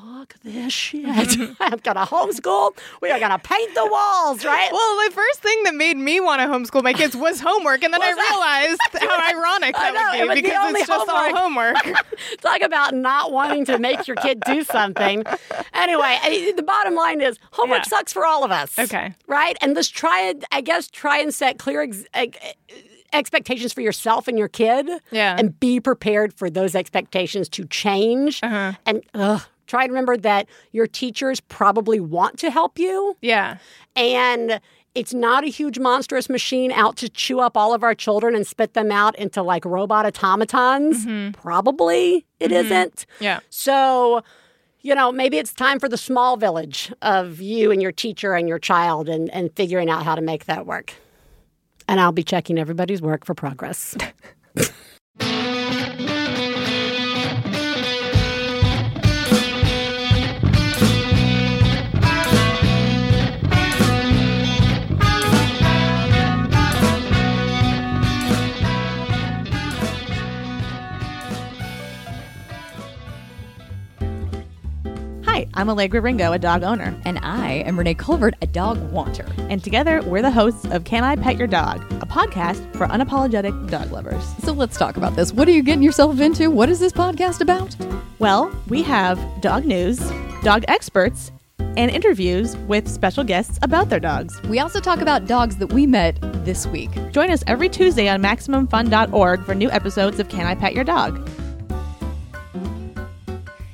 Fuck this shit. I'm gonna homeschool. We are gonna paint the walls, right? Well, the first thing that made me want to homeschool my kids was homework, and then I realized how ironic that know, would be the because it's just all homework. Talk about not wanting to make your kid do something. Anyway, I- the bottom line is homework Yeah. sucks for all of us. Okay. Right? And let's try and, I guess, try and set clear ex- ex- expectations for yourself and your kid. Yeah. And be prepared for those expectations to change. Uh-huh. And ugh, try and remember that your teachers probably want to help you yeah. and it's not a huge monstrous machine out to chew up all of our children and spit them out into like robot automatons. Mm-hmm. Probably it mm-hmm. not Yeah. So, you know, maybe it's time for the small village of you and your teacher and your child and, and figuring out how to make that work. And I'll be checking everybody's work for progress. Hi, I'm Allegra Ringo, a dog owner. And I am Renee Colvert, a dog wanter. And together, we're the hosts of Can I Pet Your Dog, a podcast for unapologetic dog lovers. So let's talk about this. What are you getting yourself into? What is this podcast about? Well, we have dog news, dog experts, and interviews with special guests about their dogs. We also talk about dogs that we met this week. Join us every Tuesday on MaximumFun.org for new episodes of Can I Pet Your Dog?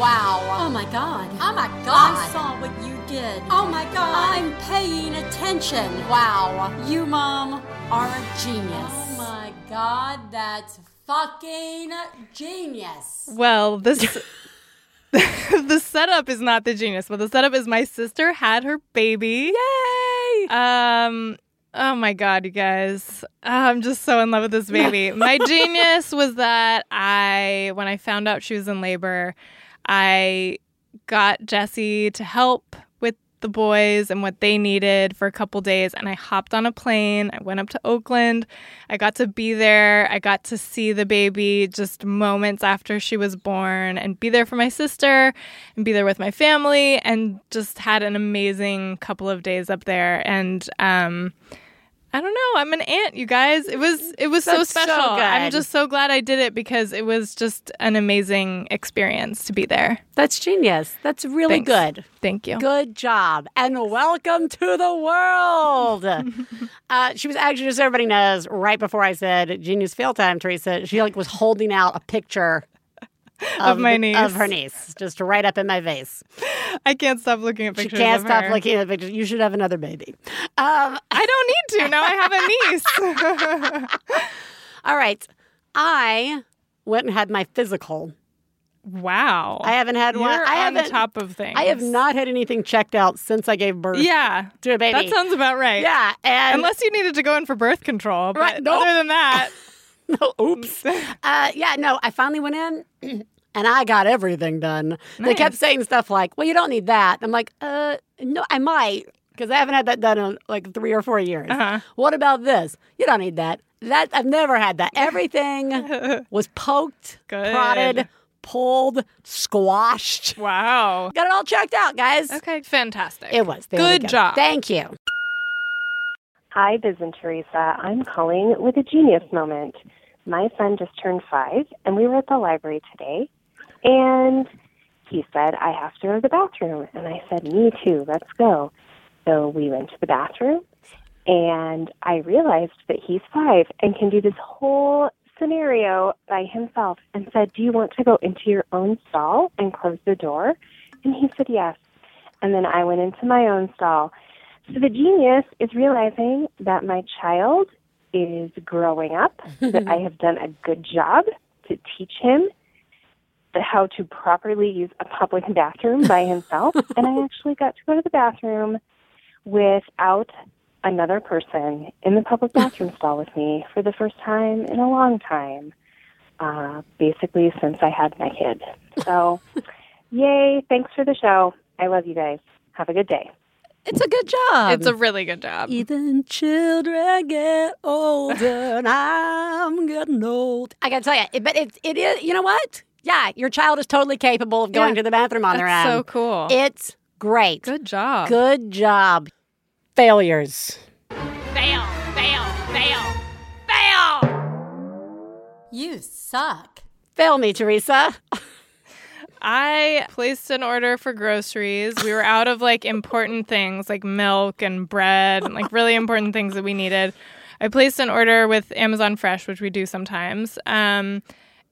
Wow. Oh my god. Oh my God. I saw what you did. Oh my god. I'm paying attention. Wow. You, Mom, are a genius. Oh my god, that's fucking genius. Well, this. the setup is not the genius, but the setup is my sister had her baby. Yay! Um. Oh my god, you guys! I'm just so in love with this baby. my genius was that I, when I found out she was in labor, I got Jesse to help with the boys and what they needed for a couple days, and I hopped on a plane. I went up to Oakland. I got to be there. I got to see the baby just moments after she was born and be there for my sister and be there with my family and just had an amazing couple of days up there. And, um, I don't know. I'm an aunt, you guys. It was it was so That's so special. I'm just so glad I did it because it was just an amazing experience to be there. That's genius. That's really Thanks. good. Thank you. Good job. And welcome to the world. uh, she was actually, just so everybody knows, right before I said genius fail time, Theresa, she like was holding out a picture Of my niece. Of her niece, just right up in my face. I can't stop looking at She pictures. can't of stop her. looking at pictures. You should have another baby. Um, I don't need to. Now I have a niece. all right. I went and had my physical. wow. I haven't had You're one. I on haven't. top of things. I have not had anything checked out since I gave birth Yeah. to a baby. That sounds about right. yeah, and Unless you needed to go in for birth control. But Right, nope. other than that, No, oops. uh, yeah, no, I finally went in and I got everything done. They kept saying stuff like, well, you don't need that. I'm like, uh, no, I might because I haven't had that done in like three or four years. Uh-huh. What about this? You don't need that. That I've never had that. Everything was poked, Good. prodded, pulled, squashed. wow. Got it all checked out, guys. Okay, fantastic. It was. There Good go. job. Thank you. Hi, Biz and Theresa. I'm calling with a genius moment. My son just turned five, and we were at the library today, and he said, I have to go to the bathroom. And I said, Me too, let's go. So we went to the bathroom, and I realized that he's five and can do this whole scenario by himself and said, Do you want to go into your own stall and close the door? And he said, Yes. And then I went into my own stall. So the genius is realizing that my child is growing up, that I have done a good job to teach him the, how to properly use a public bathroom by himself. and I actually got to go to the bathroom without another person in the public bathroom stall with me for the first time in a long time, uh, basically since I had my kid. So, yay, thanks for the show. I love you guys. Have a good day. It's a good job. it's a really good job. Even children get older, and I'm getting old. I gotta tell you, but it, it is. You know what? Yeah, your child is totally capable of going Yeah. to the bathroom on their That's own. so cool. It's great. good job. Good job. Failures. Fail, fail, fail, fail. You suck. Fail me, Theresa. I placed an order for groceries. We were out of like important things like milk and bread and like really important things that we needed. I placed an order with Amazon Fresh, which we do sometimes. Um,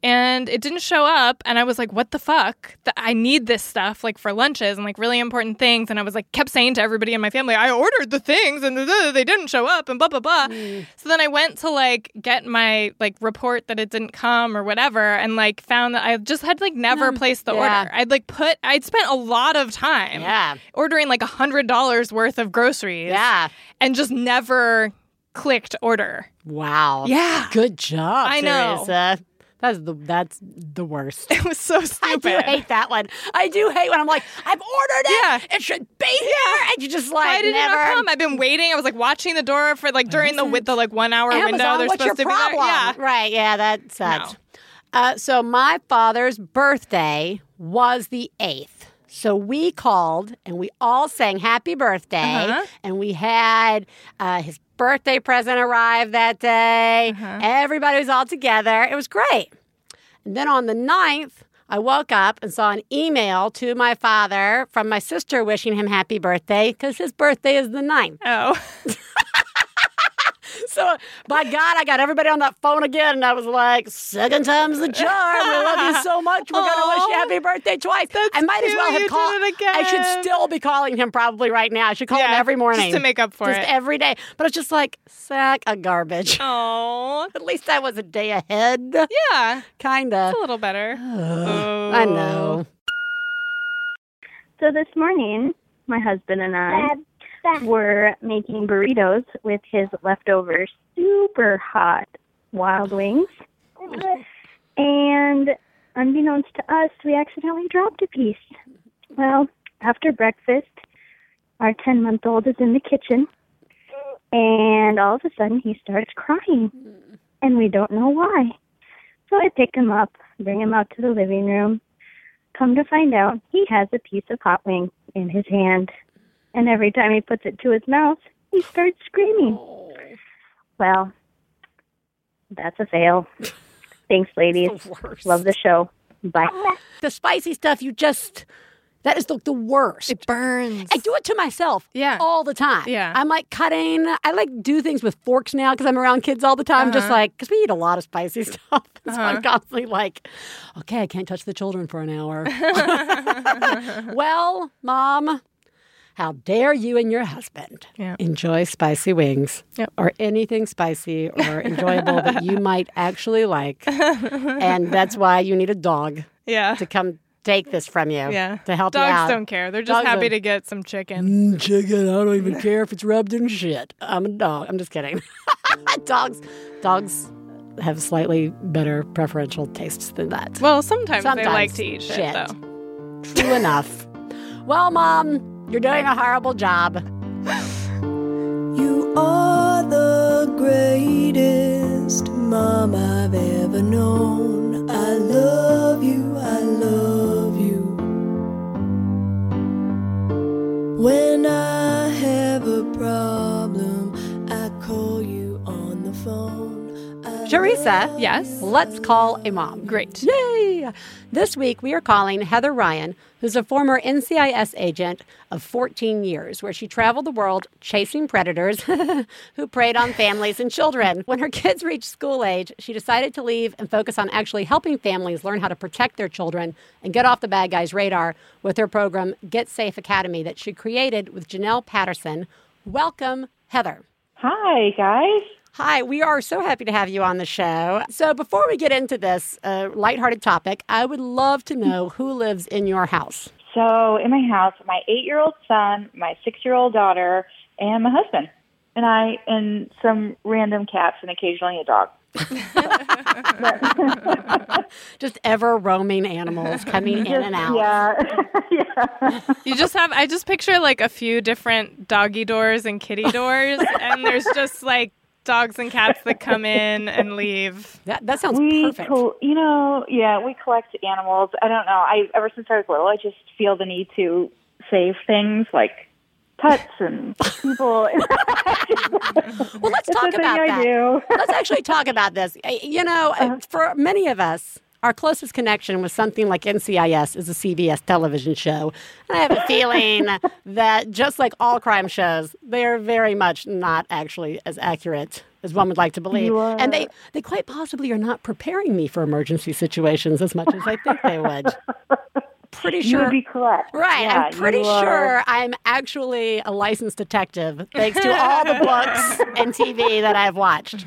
and it didn't show up and i was like what the fuck i need this stuff like for lunches and like really important things and i was like kept saying to everybody in my family i ordered the things and they didn't show up and blah blah blah mm. so then i went to like get my like report that it didn't come or whatever and like found that i just had like never hmm. placed the Yeah. order i'd like put i'd spent a lot of time Yeah. ordering like a hundred dollars worth of groceries Yeah. and just never clicked order Wow. yeah Good job, I know. Theresa. That's the that's the worst. It was so stupid. I do hate that one. I do hate when I'm like, I've ordered it. Yeah. It should be here, and you just like Why did never. it not come? I've been waiting. I was like watching the door for like during the with the like one hour window. Amazon, They're what's supposed your to be there. problem? Yeah. Right. Yeah, that sucks. No. Uh, so my father's birthday was the 8th. So we called and we all sang happy birthday. Uh-huh. And we had uh, his birthday present arrived that day. Uh-huh. Everybody was all together. It was great. And then on the 9th, I woke up and saw an email to my father from my sister wishing him happy birthday because his birthday is the 9th. Oh, by God, I got everybody on that phone again, and I was like, second time's the charm. We love you so much. We're going to wish you Aw. happy birthday twice. That's I might as well have called. did I should still be calling him probably right now. I should call him every morning. just to make up for Just it. every day. But it's just like, sack of garbage. oh, At least I was a day ahead. yeah, Kinda. a little better. Oh. I know. So this morning, my husband and I were making burritos with his leftover super hot wild wings. And unbeknownst to us, we accidentally dropped a piece. Well, after breakfast, our 10 month old is in the kitchen, and all of a sudden he starts crying, and we don't know why. So I pick him up, bring him out to the living room. Come to find out, he has a piece of hot wing in his hand, and every time he puts it to his mouth, he starts screaming. Well, that's a fail. Thanks, ladies. The. Love the show. Bye. The spicy stuff, you just. That is the, the worst. It burns. I do it to myself Yeah. all the time. Yeah. I'm like cutting. I like do things with forks now because I'm around kids all the time. Just Uh-huh. like, because we eat a lot of spicy stuff. So I'm Uh-huh. constantly like, okay, I can't touch the children for an hour. well, mom, how dare you and your husband Yeah. enjoy spicy wings Yep. or anything spicy or enjoyable that you might actually like. and that's why you need a dog yeah. to come take this from you Yeah. to help Dogs you out. don't care. They're just Dogs happy don't- to get some chicken. Mm, chicken. I don't even care if it's rubbed in shit. I'm a dog. I'm just kidding. dogs, dogs have slightly better preferential tastes than that. Well, sometimes, they like to eat shit, Shit. though. True enough. Well, mom, you're doing a horrible job. You are the greatest mom I've ever known. I love you, I love you. When I have a problem, I call you on the phone. I Theresa, Yes. let's call a mom. Great. Yay! This week we are calling Heather Ryan, who's a former NCIS agent of 14 years, where she traveled the world chasing predators who preyed on families and children. When her kids reached school age, she decided to leave and focus on actually helping families learn how to protect their children and get off the bad guys' radar with her program Get Safe Academy that she created with Janelle Patterson. Welcome, Heather. Hi, guys. Hi, we are so happy to have you on the show. So, before we get into this uh, lighthearted topic, I would love to know who lives in your house. So, in my house, my eight year old son, my six year old daughter, and my husband. And I, and some random cats, and occasionally a dog. Just ever roaming animals coming in and out. Yeah. yeah. You just have, I just picture like a few different doggy doors and kitty doors, and there's just like dogs and cats that come in and leave. That, that sounds We, perfect. col- you know, yeah, we collect animals. I don't know. I ever since I was little, I just feel the need to save things like pets and people. well, let's talk about I that. do. let's actually talk about this. You know, uh, for many of us, our closest connection with something like NCIS is a CBS television show. And I have a feeling that just like all crime shows, they are very much not actually as accurate as one would like to believe. And they, they quite possibly are not preparing me for emergency situations as much as I think they would. Pretty sure. You would be correct. Right. Yeah, I'm pretty sure I'm actually a licensed detective thanks to all the books and TV that I've watched.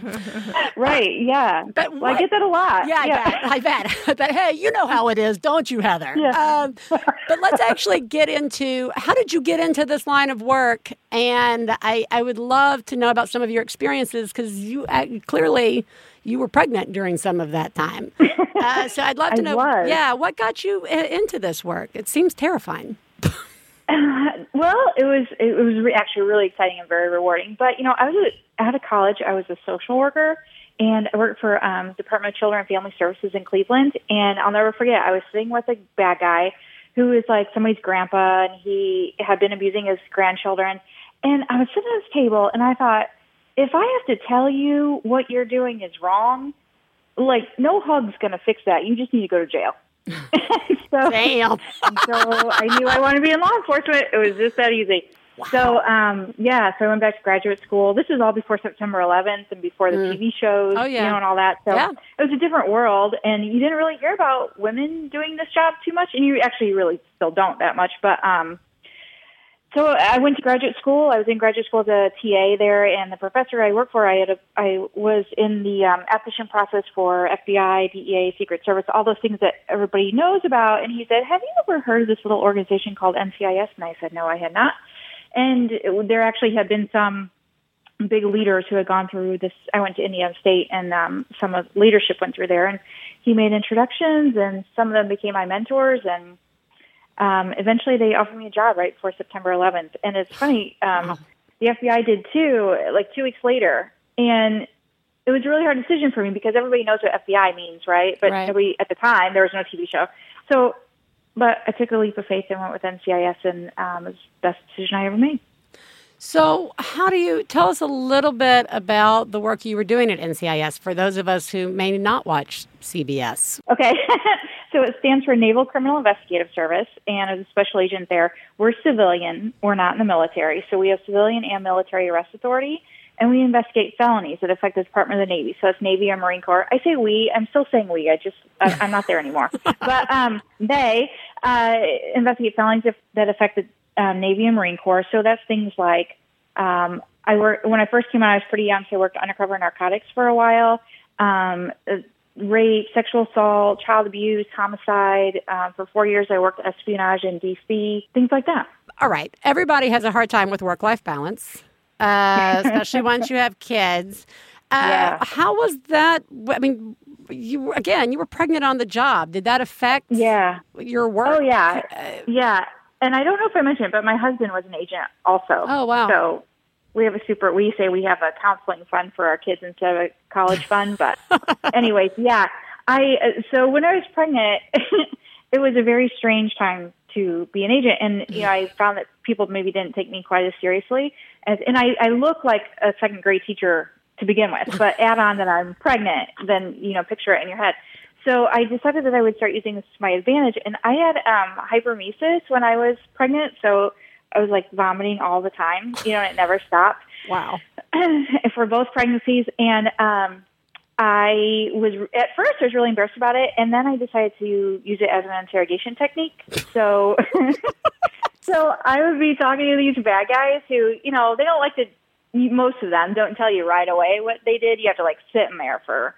Right. Yeah. But Well, I get that a lot. Yeah, I bet. I bet. But hey, you know how it is, don't you, Heather? Yeah. Um, but let's actually get into how did you get into this line of work? And I, I would love to know about some of your experiences because you uh, clearly you were pregnant during some of that time. Uh, so I'd love to know, was. yeah, what got you into this work? It seems terrifying. well, it was it was re- actually really exciting and very rewarding. But you know, I was a, out of college. I was a social worker, and I worked for um, Department of Children and Family Services in Cleveland. And I'll never forget. I was sitting with a bad guy who was like somebody's grandpa, and he had been abusing his grandchildren. And I was sitting at this table, and I thought, if I have to tell you what you're doing is wrong, like no hug's going to fix that. You just need to go to jail. so, Damn. so I knew I wanted to be in law enforcement. It was just that easy. Wow. So um yeah, so I went back to graduate school. This was all before September 11th and before the TV shows, Oh, yeah. you know, and all that. So Yeah. it was a different world, and you didn't really hear about women doing this job too much, and you actually really still don't that much. But um, so I went to graduate school. I was in graduate school as a TA there, and the professor I worked for, I had a, I was in the um, application process for FBI, DEA, Secret Service, all those things that everybody knows about. And he said, "Have you ever heard of this little organization called NCIS?" And I said, "No, I had not." And it, there actually had been some big leaders who had gone through this. I went to Indiana State, and um, some of leadership went through there, and he made introductions, and some of them became my mentors, and um, eventually they offered me a job right before September 11th. And it's funny, um, the FBI did too, like two weeks later, and it was a really hard decision for me because everybody knows what FBI means, right? But Right. nobody at the time there was no TV show, so. But I took a leap of faith and went with NCIS, and um, it was the best decision I ever made. So, how do you tell us a little bit about the work you were doing at NCIS for those of us who may not watch CBS? Okay. so it stands for Naval Criminal Investigative Service, and as a special agent there, we're civilian. We're not in the military. So we have civilian and military arrest authority, and we investigate felonies that affect the Department of the Navy. So that's Navy or Marine Corps. I say we. I'm still saying we. I just I, I'm not there anymore. but um, they uh, investigate felonies that affect the um, Navy and Marine Corps. So that's things like um, I worked when I first came out. I was pretty young, so I worked undercover narcotics for a while. Um, rape, sexual assault, child abuse, homicide. Uh, for four years, I worked espionage in D.C. Things like that. All right. Everybody has a hard time with work life balance, uh, especially once you have kids. Uh, Yeah. How was that? I mean, you again, you were pregnant on the job. Did that affect Yeah. your work? Oh yeah, yeah. And I don't know if I mentioned it, but my husband was an agent also. Oh, wow. So we have a super. We say we have a counseling fund for our kids instead of a college fund. But anyways, yeah. I uh, so when I was pregnant, it was a very strange time to be an agent, and you know I found that people maybe didn't take me quite as seriously. As, and I, I look like a second grade teacher to begin with, but add on that I'm pregnant, then you know picture it in your head. So I decided that I would start using this to my advantage, and I had um, hyperemesis when I was pregnant, so I was like vomiting all the time, you know, and it never stopped Wow. for both pregnancies. And um, I was at first I was really embarrassed about it, and then I decided to use it as an interrogation technique. So, so I would be talking to these bad guys who, you know, they don't like to. Most of them don't tell you right away what they did. You have to like sit in there for,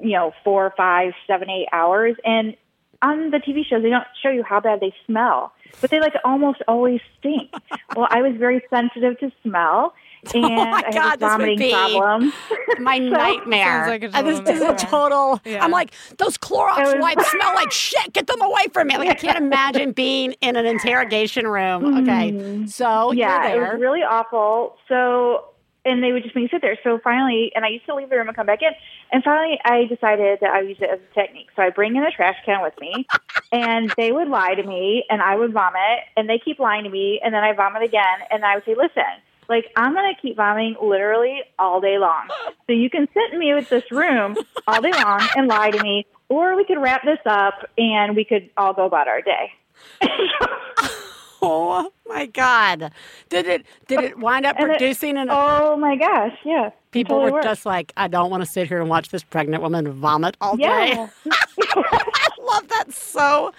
you know, four, five, seven, eight hours, and on the TV shows, they don't show you how bad they smell, but they like almost always stink. well, I was very sensitive to smell, and Oh my I had God, this this would vomiting be problem. My nightmare. Sounds like a Uh, this, total is a total. Yeah. I'm like, those Clorox was- wipes smell like shit. Get them away from me. Like, I can't imagine being in an interrogation room. Okay. So, Mm-hmm. yeah, you're it was really awful. So, and they would just make me sit there. So finally, and I used to leave the room and come back in. And finally, I decided that I would use it as a technique. So I bring in a trash can with me, and they would lie to me, and I would vomit, and they keep lying to me, and then I vomit again, and I would say, "Listen." Like I'm gonna keep vomiting literally all day long. So you can sit in me with this room all day long and lie to me, or we could wrap this up and we could all go about our day. oh my God. Did it Did it wind up And it- producing an. Oh my gosh, yeah. People totally were worked. just like, I don't want to sit here and watch this pregnant woman vomit all day. Yeah. love that so,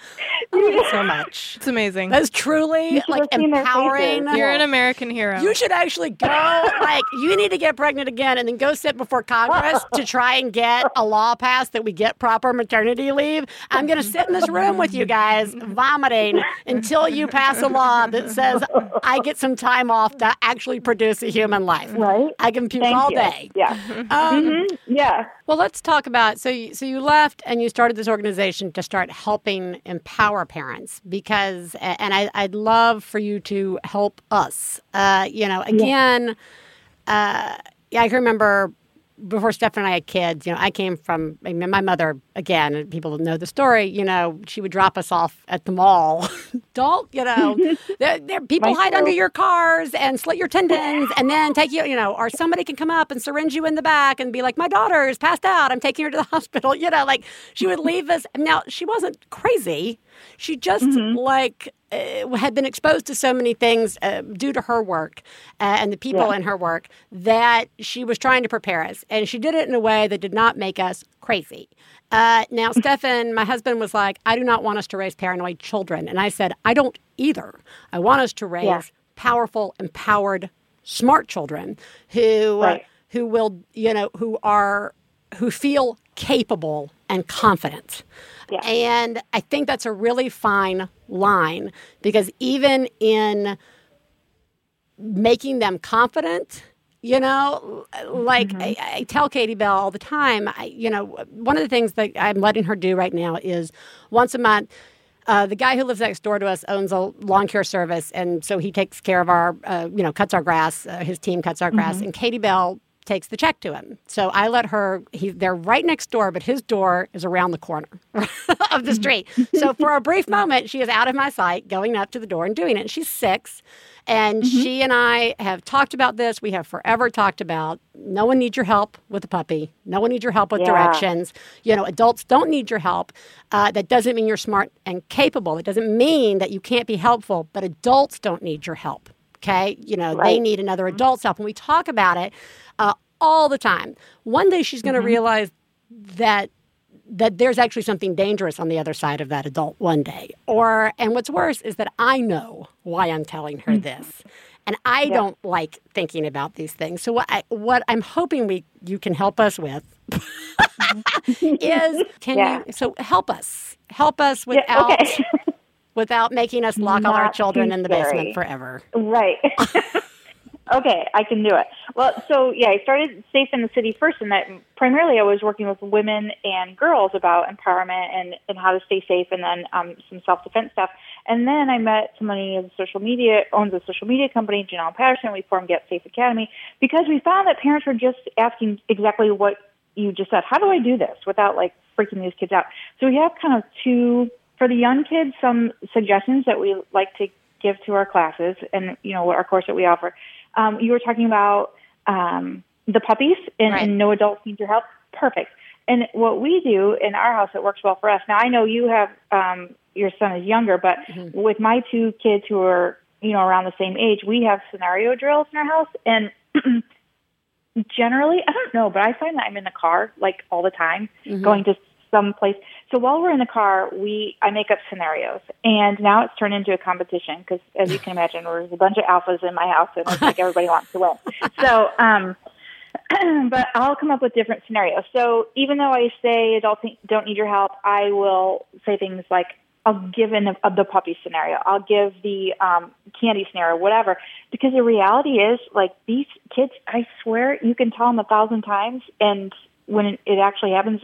I love it so much. It's amazing. That's truly like have seen their empowering. You're an American hero. You should actually go, like, you need to get pregnant again and then go sit before Congress to try and get a law passed that we get proper maternity leave. I'm going to sit in this room with you guys vomiting until you pass a law that says I get some time off to actually produce a human life. Right. I can puke Thank all you. day. Yeah. Um, Mhm. Yeah. Well, let's talk about so you, so you left and you started this organization to start helping empower parents because and I, I'd love for you to help us. Uh, you know, again, uh, yeah, I can remember before Steph and I had kids. You know, I came from I mean, my mother. Again, people know the story. You know, she would drop us off at the mall. Don't you know? there, there, people My hide under your cars and slit your tendons, and then take you. You know, or somebody can come up and syringe you in the back and be like, "My daughter is passed out. I'm taking her to the hospital." You know, like she would leave us. Now she wasn't crazy. She just like uh, had been exposed to so many things uh, due to her work uh, and the people in her work that she was trying to prepare us, and she did it in a way that did not make us crazy. Uh, now, Stefan, my husband was like, "I do not want us to raise paranoid children," and I said, "I don't either. I want us to raise Yeah. powerful, empowered, smart children who uh, Right. who will, you know, who are who feel capable and confident." Yeah. And I think that's a really fine line because even in making them confident, you know, like I, I tell Katie Bell all the time, I, you know, one of the things that I'm letting her do right now is once a month. Uh, the guy who lives next door to us owns a lawn care service, and so he takes care of our, uh, you know, cuts our grass. Uh, his team cuts our grass, and Katie Bell takes the check to him. So I let her. He, they're right next door, but his door is around the corner of the street. So for a brief moment, she is out of my sight, going up to the door and doing it. And she's six, and she and I have talked about this. We have forever talked about no one needs your help with a puppy. No one needs your help with Yeah. directions. You know, adults don't need your help. Uh, that doesn't mean you're smart and capable. It doesn't mean that you can't be helpful. But adults don't need your help. Okay, you know they need another mm-hmm. adult help, and we talk about it uh, all the time. One day she's going to mm-hmm. realize that that there's actually something dangerous on the other side of that adult one day. Or and what's worse is that I know why I'm telling her mm-hmm. this. And I don't like thinking about these things. So what I what I'm hoping we you can help us with is can Yeah. you so help us. Help us Yeah, without okay. Without making us lock all our children in the basement forever. Right. okay, I can do it. Well, so yeah, I started Safe in the City first, and that primarily I was working with women and girls about empowerment and, and how to stay safe, and then um, some self defense stuff. And then I met somebody who's social media owns a social media company, Janelle Patterson. We formed Get Safe Academy because we found that parents were just asking exactly what you just said. How do I do this without like freaking these kids out? So we have kind of two for the young kids. Some suggestions that we like to give to our classes and you know our course that we offer. Um, you were talking about um, the puppies and, Right. and no adults need your help. Perfect. And what we do in our house, it works well for us. Now I know you have um, your son is younger, but with my two kids who are you know around the same age, we have scenario drills in our house and. generally, I don't know, but I find that I'm in the car like all the time, going to some place. So while we're in the car, we I make up scenarios, and now it's turned into a competition because, as you can imagine, there's a bunch of alphas in my house, and it's like everybody wants to win. So, um, but I'll come up with different scenarios. So even though I say adults don't need your help, I will say things like. I'll give in the, the puppy scenario. I'll give the um, candy scenario, whatever. Because the reality is, like these kids, I swear, you can tell them a thousand times, and when it, it actually happens,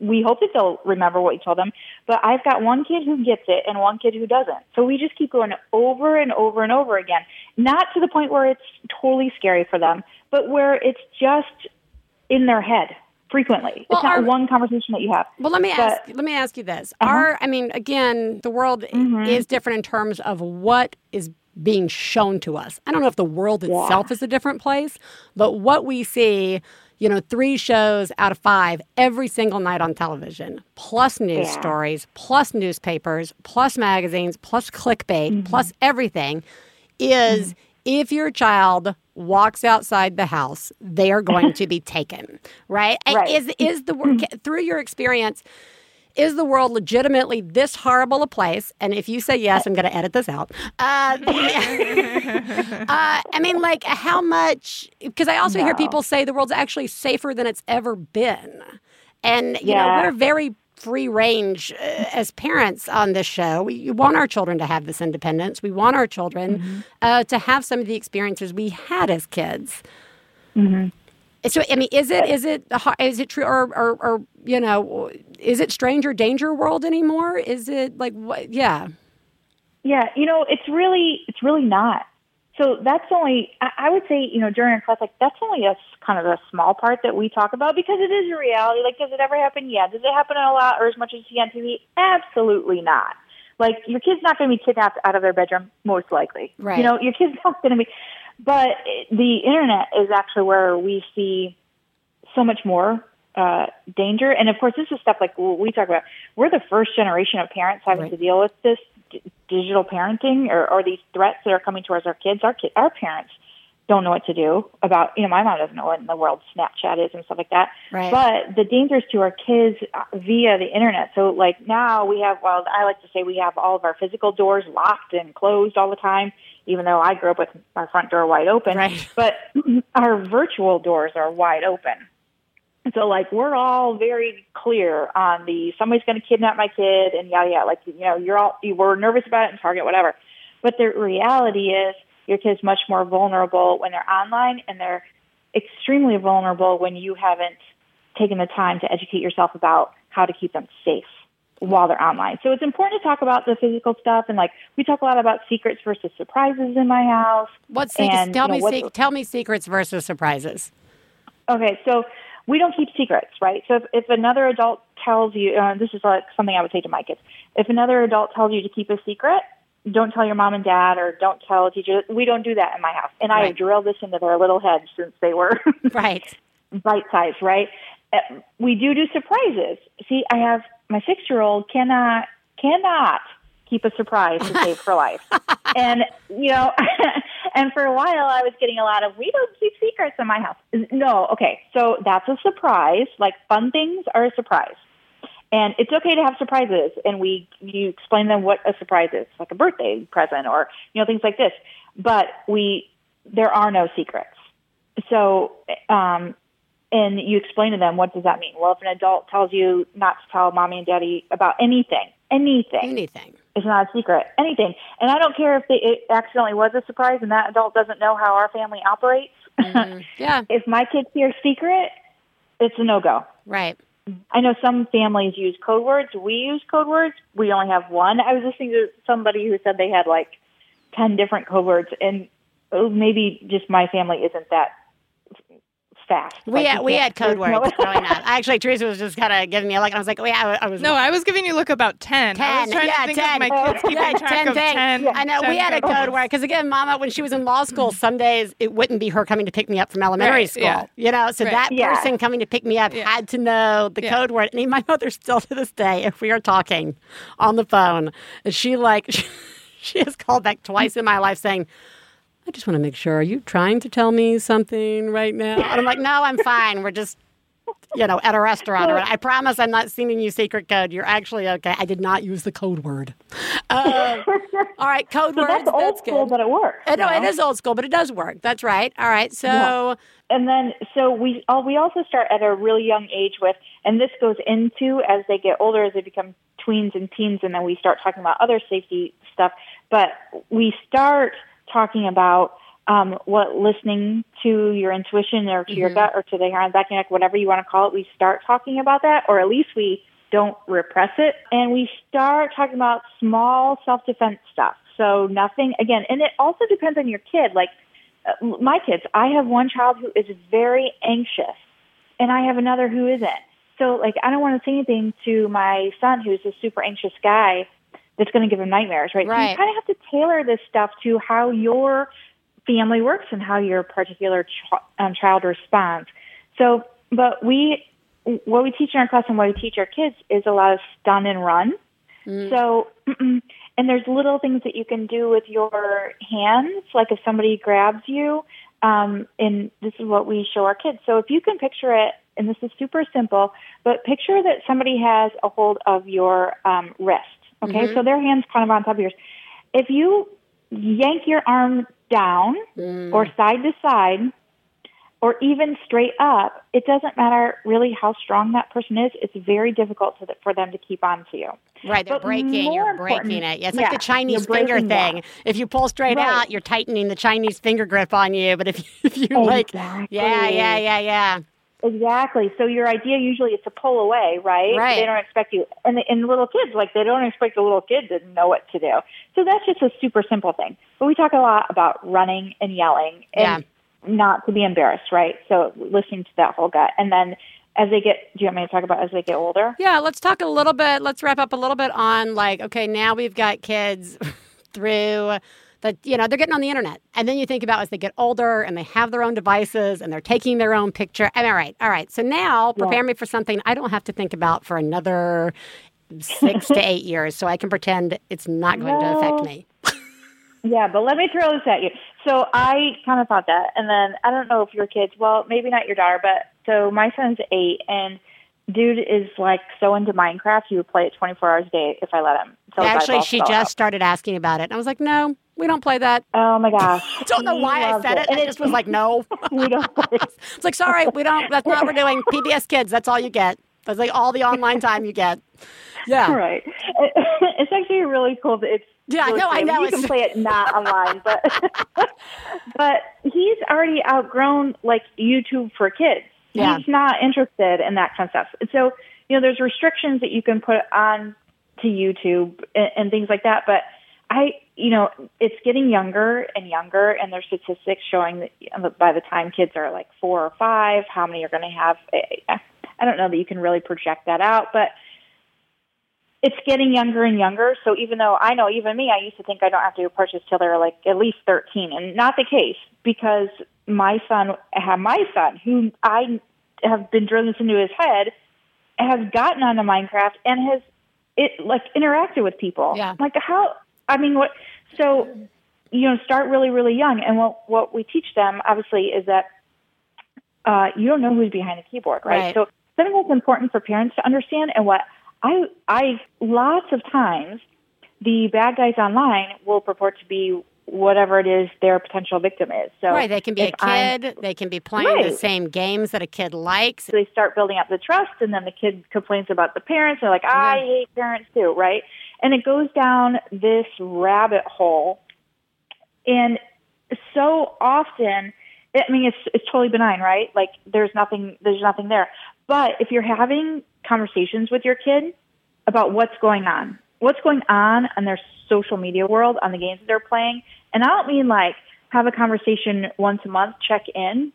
we hope that they'll remember what you told them. But I've got one kid who gets it and one kid who doesn't. So we just keep going over and over and over again. Not to the point where it's totally scary for them, but where it's just in their head frequently. Well, it's not one conversation that you have. Well, let me But- ask. Let me ask you this: Uh-huh. Are I mean, again, the world Mhm. is different in terms of what is being shown to us. I don't know if the world itself is a different place, but what we see, you know, three shows out of five every single night on television, plus news Yeah. stories, plus newspapers, plus magazines, plus clickbait, Mm-hmm. plus everything, is if your child walks outside the house, they are going to be taken. Right? Right. Is is the work through your experience? Is the world legitimately this horrible a place? And if you say yes, I'm going to edit this out. Uh, uh, I mean, like, how much? Because I also hear people say the world's actually safer than it's ever been. And, you know, we're very free range uh, as parents on this show. We want our children to have this independence. We want our children Mm-hmm. uh, to have some of the experiences we had as kids. Mm-hmm. So, I mean, is it is it is it true or, or or you know is it stranger danger world anymore? Is it like what? Yeah, Yeah, you know, it's really, it's really not. So that's only, I I would say, you know, during our class, like that's only a kind of a small part that we talk about because it is a reality. Like, does it ever happen? Yeah. Does it happen a lot or as much as you see on TV? Absolutely not. Like, your kid's not going to be kidnapped out of their bedroom, most likely. Right. You know, your kid's not going to be, but the internet is actually where we see so much more uh, danger. And of course, this is stuff like we talk about. We're the first generation of parents having Right. to deal with this d- digital parenting or, or these threats that are coming towards our kids. Our kid, our parents don't know what to do about. You know, my mom doesn't know what in the world Snapchat is and stuff like that. Right. But the dangers to our kids uh, via the internet. So, like now we have. Well, I like to say we have all of our physical doors locked and closed all the time. Even though I grew up with our front door wide open, Right. but our virtual doors are wide open. So like we're all very clear on the somebody's going to kidnap my kid and yada yada. Like you know you're all you were nervous about it in Target whatever, but the reality is your kid's much more vulnerable when they're online and they're extremely vulnerable when you haven't taken the time to educate yourself about how to keep them safe while they're online. So it's important to talk about the physical stuff and like we talk a lot about secrets versus surprises in my house. What's secrets? And, Tell you know, me, se- tell me secrets versus surprises. Okay, so we don't keep secrets, right? So if, if another adult tells you, uh, this is like something I would say to my kids, if another adult tells you to keep a secret, don't tell your mom and dad or don't tell a teacher. We don't do that in my house. And I have drilled this into their little heads since they were Right. bite sized, right? Uh, we do do surprises. See, I have my six year old cannot cannot keep a surprise to save her life, and you know, and for a while I was getting a lot of we don't keep secrets in my house. No, okay, so that's a surprise. Like fun things are a surprise. And it's okay to have surprises, and we you explain them what a surprise is, like a birthday present or you know things like this. But we there are no secrets. So, um, and you explain to them what does that mean. Well, if an adult tells you not to tell mommy and daddy about anything, anything, Anything. it's not a secret, anything. And I don't care if they, it accidentally was a surprise and that adult doesn't know how our family operates. Mm-hmm. Yeah. if my kids hear secret, it's a no go. Right. I know some families use code words. We use code words. We only have one. I was listening to somebody who said they had like 10 different code words, and oh, maybe just my family isn't that fast. We Like, had, we had code you know- words growing up. Actually, Theresa was just kind of giving me a look, and I was like, "Oh yeah, I was." No, I was giving you a look about 10. I was Ten, trying yeah, to think ten. of my oh, kids keeping yeah, track ten of things. 10. I know 10 we had a code words. word because again, Mama, when she was in law school, some days it wouldn't be her coming to pick me up from elementary Right, school. yeah. You know, so Right. that Yeah. person coming to pick me up Yeah. had to know the Yeah. code word. And even my mother still to this day, if we are talking on the phone, and she like she has called back twice in my life saying. I just want to make sure. Are you trying to tell me something right now? And I'm like, no, I'm fine. We're just, you know, at a restaurant. Or I promise I'm not sending you secret code. You're actually okay. I did not use the code word. Uh, all right, code So words. that's old school, good. but it works. Uh, no, you it know? is old school, but it does work. That's right. All right, so Yeah. and then so we oh, we also start at a really young age with and this goes into as they get older as they become tweens and teens and then we start talking about other safety stuff but we start talking about um, what listening to your intuition or to your gut or to the hair on the back of your neck whatever you want to call it we start talking about that or at least we don't repress it and we start talking about small self-defense stuff so nothing again and it also depends on your kid like uh, my kids, I have one child who is very anxious and I have another who isn't. So like I don't want to say anything to my son who's a super anxious guy that's going to give them nightmares, right? So you kind of have to tailor this stuff to how your family works and how your particular ch- um, child responds. So, but we, what we teach in our class and what we teach our kids is a lot of stun and run. So, and there's little things that you can do with your hands, like if somebody grabs you, um, and this is what we show our kids. So if you can picture it and this is super simple, but picture that somebody has a hold of your um, wrist. Okay, Mhm. so their hands kind of on top of yours. If you yank your arm down Mm. or side to side, or even straight up, it doesn't matter really how strong that person is. It's very difficult to, for them to keep on to you. Right, they're But breaking. You're breaking it. Yeah, it's yeah, like the Chinese finger thing. If you pull straight Right. out, you're tightening the Chinese finger grip on you. But if if you like, yeah, yeah, yeah, yeah. Exactly. So your idea usually is to pull away, right? Right. They don't expect you, and and little kids like they don't expect a little kid to know what to do. So that's just a super simple thing. But we talk a lot about running and yelling, and not to be embarrassed, right? So listening to that whole gut, and then as they get, do you want me to talk about as they get older? Yeah, let's talk a little bit. Let's wrap up a little bit on like, okay, now we've got kids through the, you know, they're getting on the internet. And then you think about as they get older and they have their own devices and they're taking their own picture. And all right, all right. So now prepare me for something I don't have to think about for another six to eight years. So I can pretend it's not going to affect me. Yeah, but let me throw this at you. So I kind of thought that, and then I don't know if your kids. Well, maybe not your daughter, but so my son's eight, and dude is like so into Minecraft. He would play it twenty four hours a day if I let him. So Actually, she just out. started asking about it. And I was like, no, we don't play that. Oh my gosh! I don't know why I said it. And I just was like, no. we don't play. It's like, sorry, we don't. That's not what we're doing. PBS Kids. That's all you get. That's like all the online time you get. Yeah. Right. It's actually really cool. It's Yeah, really no, I know. You can play it not online, but but he's already outgrown like YouTube for kids. Yeah. He's not interested in that kind of stuff. So you know, there's restrictions that you can put on to YouTube and, and things like that. But I, you know, it's getting younger and younger, and there's statistics showing that by the time kids are like four or five, how many are going to have. I don't know that you can really project that out, but it's getting younger and younger. So even though I know, even me, I used to think I don't have to do purchase till they're like at least 13, and not the case because my son, my son, who I have been drilling this into his head, has gotten onto Minecraft and has it like interacted with people. Yeah. Like how? I mean, what? So you know, start really, really young, and what what we teach them obviously is that uh, you don't know who's behind the keyboard, right? Right. So something that's important for parents to understand, and what I I lots of times the bad guys online will purport to be whatever it is their potential victim is. So right. They can be a if I'm- kid. They can be playing the same games that a kid likes. So they start building up the trust, and then the kid complains about the parents. They're like, I hate parents too, right? And it goes down this rabbit hole. And so often, I mean, it's it's totally benign, right? Like there's nothing there's nothing there. But if you're having conversations with your kid about what's going on, what's going on in their social media world, on the games that they're playing, and I don't mean like have a conversation once a month, check in.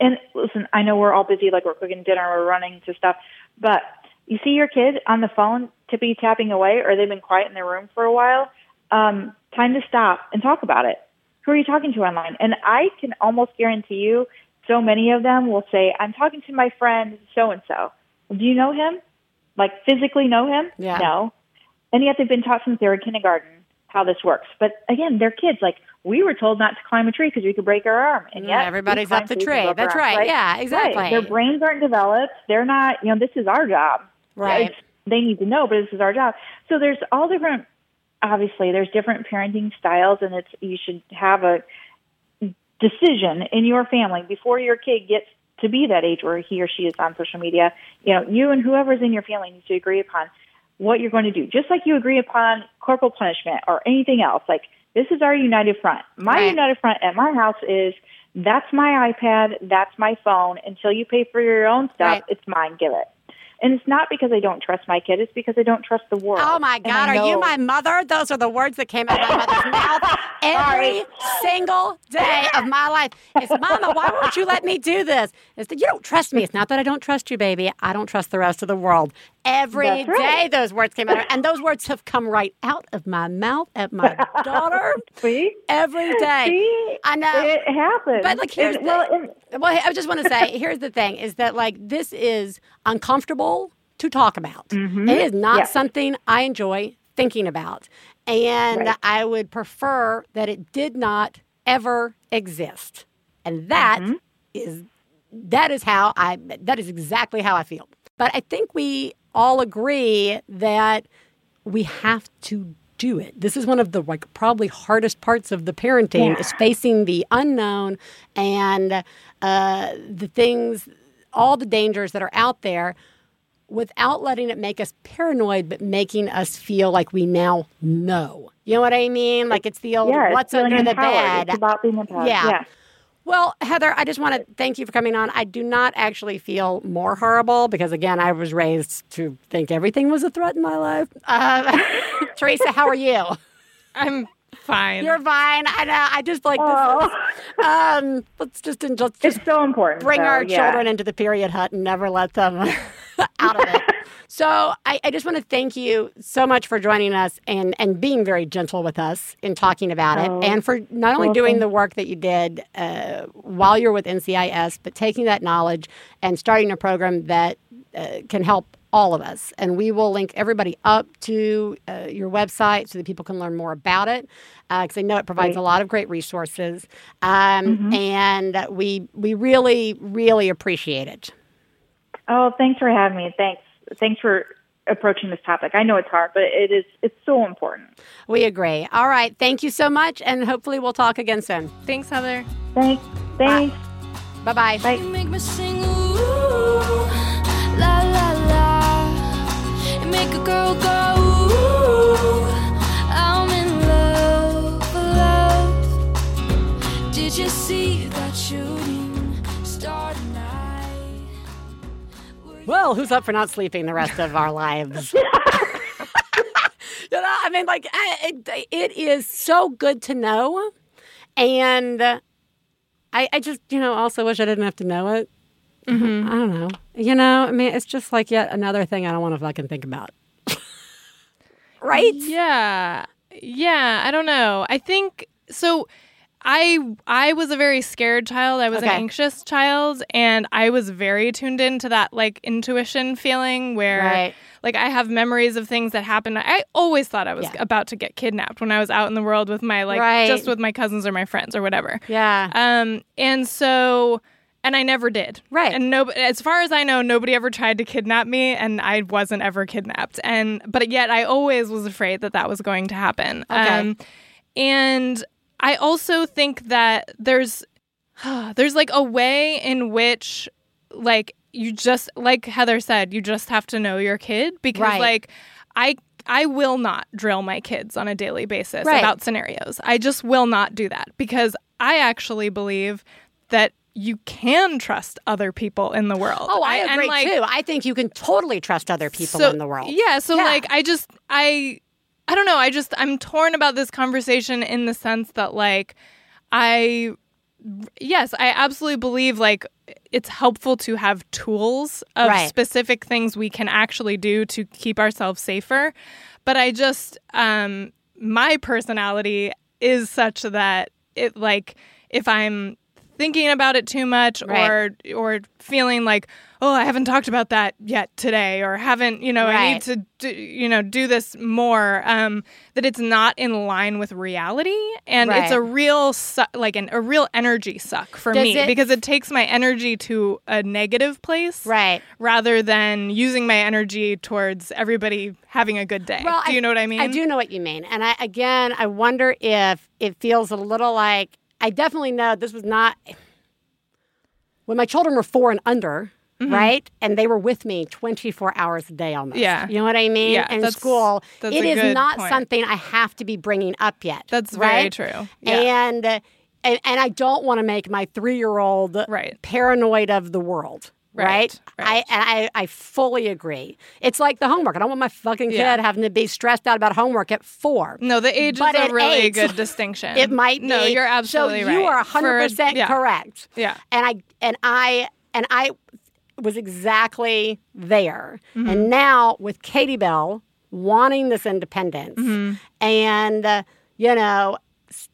And listen, I know we're all busy, like we're cooking dinner, we're running to stuff, but you see your kid on the phone tippy tapping away, or they've been quiet in their room for a while. Um, time to stop and talk about it. Who are you talking to online? And I can almost guarantee you, so many of them will say, "I'm talking to my friend so and so." Do you know him? Like physically know him? Yeah. No. And yet they've been taught since they were in kindergarten how this works. But again, they're kids. Like we were told not to climb a tree because we could break our arm, and Yeah, yet everybody's up the tree. That's our arms, right. Yeah, exactly. Right. Their brains aren't developed. They're not. You know, this is our job. Right. It's- they need to know, but this is our job. So there's all different. Obviously, there's different parenting styles, and it's you should have a decision in your family before your kid gets to be that age where he or she is on social media. You know, you and whoever's in your family needs to agree upon what you're going to do, just like you agree upon corporal punishment or anything else. Like this is our united front. My Right. united front at my house is that's my iPad, that's my phone. Until you pay for your own stuff, Right. it's mine. Give it. And it's not because I don't trust my kid; it's because I don't trust the world. Oh my God, are you my mother? Those are the words that came out of my mother's mouth every single day of my life. It's Mama, why won't you let me do this? It's that you don't trust me. It's not that I don't trust you, baby. I don't trust the rest of the world. Every day, right. those words came out, of, and those words have come right out of my mouth at my daughter See, every day. See? I know. it happens. But like, here's And- the, well, and- well, I just want to say, here's the thing: is that like this is uncomfortable to talk about. Mm-hmm. It is not Yeah. something I enjoy thinking about, and Right. I would prefer that it did not ever exist. And that mm-hmm. is that is how I that is exactly how I feel. But I think we all agree that we have to do it. This is one of the like probably hardest parts of the parenting Yeah. is facing the unknown and uh, the things, all the dangers that are out there, without letting it make us paranoid, but making us feel like we now know. You know what I mean? Like it's the old yeah, what's under the bed. It's about being empowered. Yeah. yeah. Well, Heather, I just want to thank you for coming on. I do not actually feel more horrible because, again, I was raised to think everything was a threat in my life. Uh, Theresa, how are you? I'm fine. You're fine. I know. I just like this. Is, um, let's just let's just It's so important. bring so, our yeah. children into the period hut and never let them out of it. So I, I just want to thank you so much for joining us and, and being very gentle with us in talking about Oh, it, and for not only well, doing the work that you did uh, while you're with NCIS, but taking that knowledge and starting a program that uh, can help all of us. And we will link everybody up to uh, your website so that people can learn more about it, because I know it provides a lot of great resources. Um, And we we really really appreciate it. Oh, thanks for having me. Thanks. Thanks for approaching this topic. I know it's hard, but it is. It's so important. We agree. All right. Thank you so much. And hopefully we'll talk again soon. Thanks, Heather. Thanks. Thanks. Bye bye. Bye. You make me sing Well, who's up for not sleeping the rest of our lives? you know, I mean, like, it, it is so good to know. And I, I just, you know, also wish I didn't have to know it. Mm-hmm. I don't know. You know, I mean, it's just like yet another thing I don't want to fucking think about. right? Yeah. Yeah, I don't know. I think so I I was a very scared child. I was an anxious child and I was very tuned into that like intuition feeling where Right. like I have memories of things that happened. I always thought I was Yeah. about to get kidnapped when I was out in the world with my like Right. just with my cousins or my friends or whatever. Yeah. Um and so and I never did. Right. And no as far as I know nobody ever tried to kidnap me and I wasn't ever kidnapped. And but yet I always was afraid that that was going to happen. Um, Okay. and I also think that there's there's like a way in which like you just like Heather said, you just have to know your kid because Right. like I I will not drill my kids on a daily basis Right. about scenarios. I just will not do that because I actually believe that you can trust other people in the world. Oh, I, and, agree like, too. I think you can totally trust other people so- in the world. Yeah, so Yeah. like I just I I don't know, I just I'm torn about this conversation in the sense that like I yes, I absolutely believe like it's helpful to have tools of Right. specific things we can actually do to keep ourselves safer. But I just um my personality is such that it like if I'm thinking about it too much Right. or or feeling like oh I haven't talked about that yet today or haven't you know I need to do, you know do this more um that it's not in line with reality and it's a real su- like an a real energy suck for Does me it- because it takes my energy to a negative place Right. rather than using my energy towards everybody having a good day Well, do you know what I mean I do know what you mean. And I again, I wonder if it feels a little like I definitely know this was not when my children were four and under, right? And they were with me 24 hours a day almost. Mm-hmm. Yeah. You know what I mean? Yeah, In that's- school, that's it is not point. something I have to be bringing up yet. That's very right? true. Yeah. And, and and I don't want to make my three year old Right. paranoid of the world. Right, Right. right. I and I, I fully agree. It's like the homework. I don't want my fucking kid Yeah. having to be stressed out about homework at four. No, the age But is a really eight, good distinction. It might be. No, you're absolutely so right. You are hundred percent yeah. correct. Yeah. And I and I and I was exactly there. Mm-hmm. And now with Katie Bell wanting this independence Mm-hmm. and uh, you know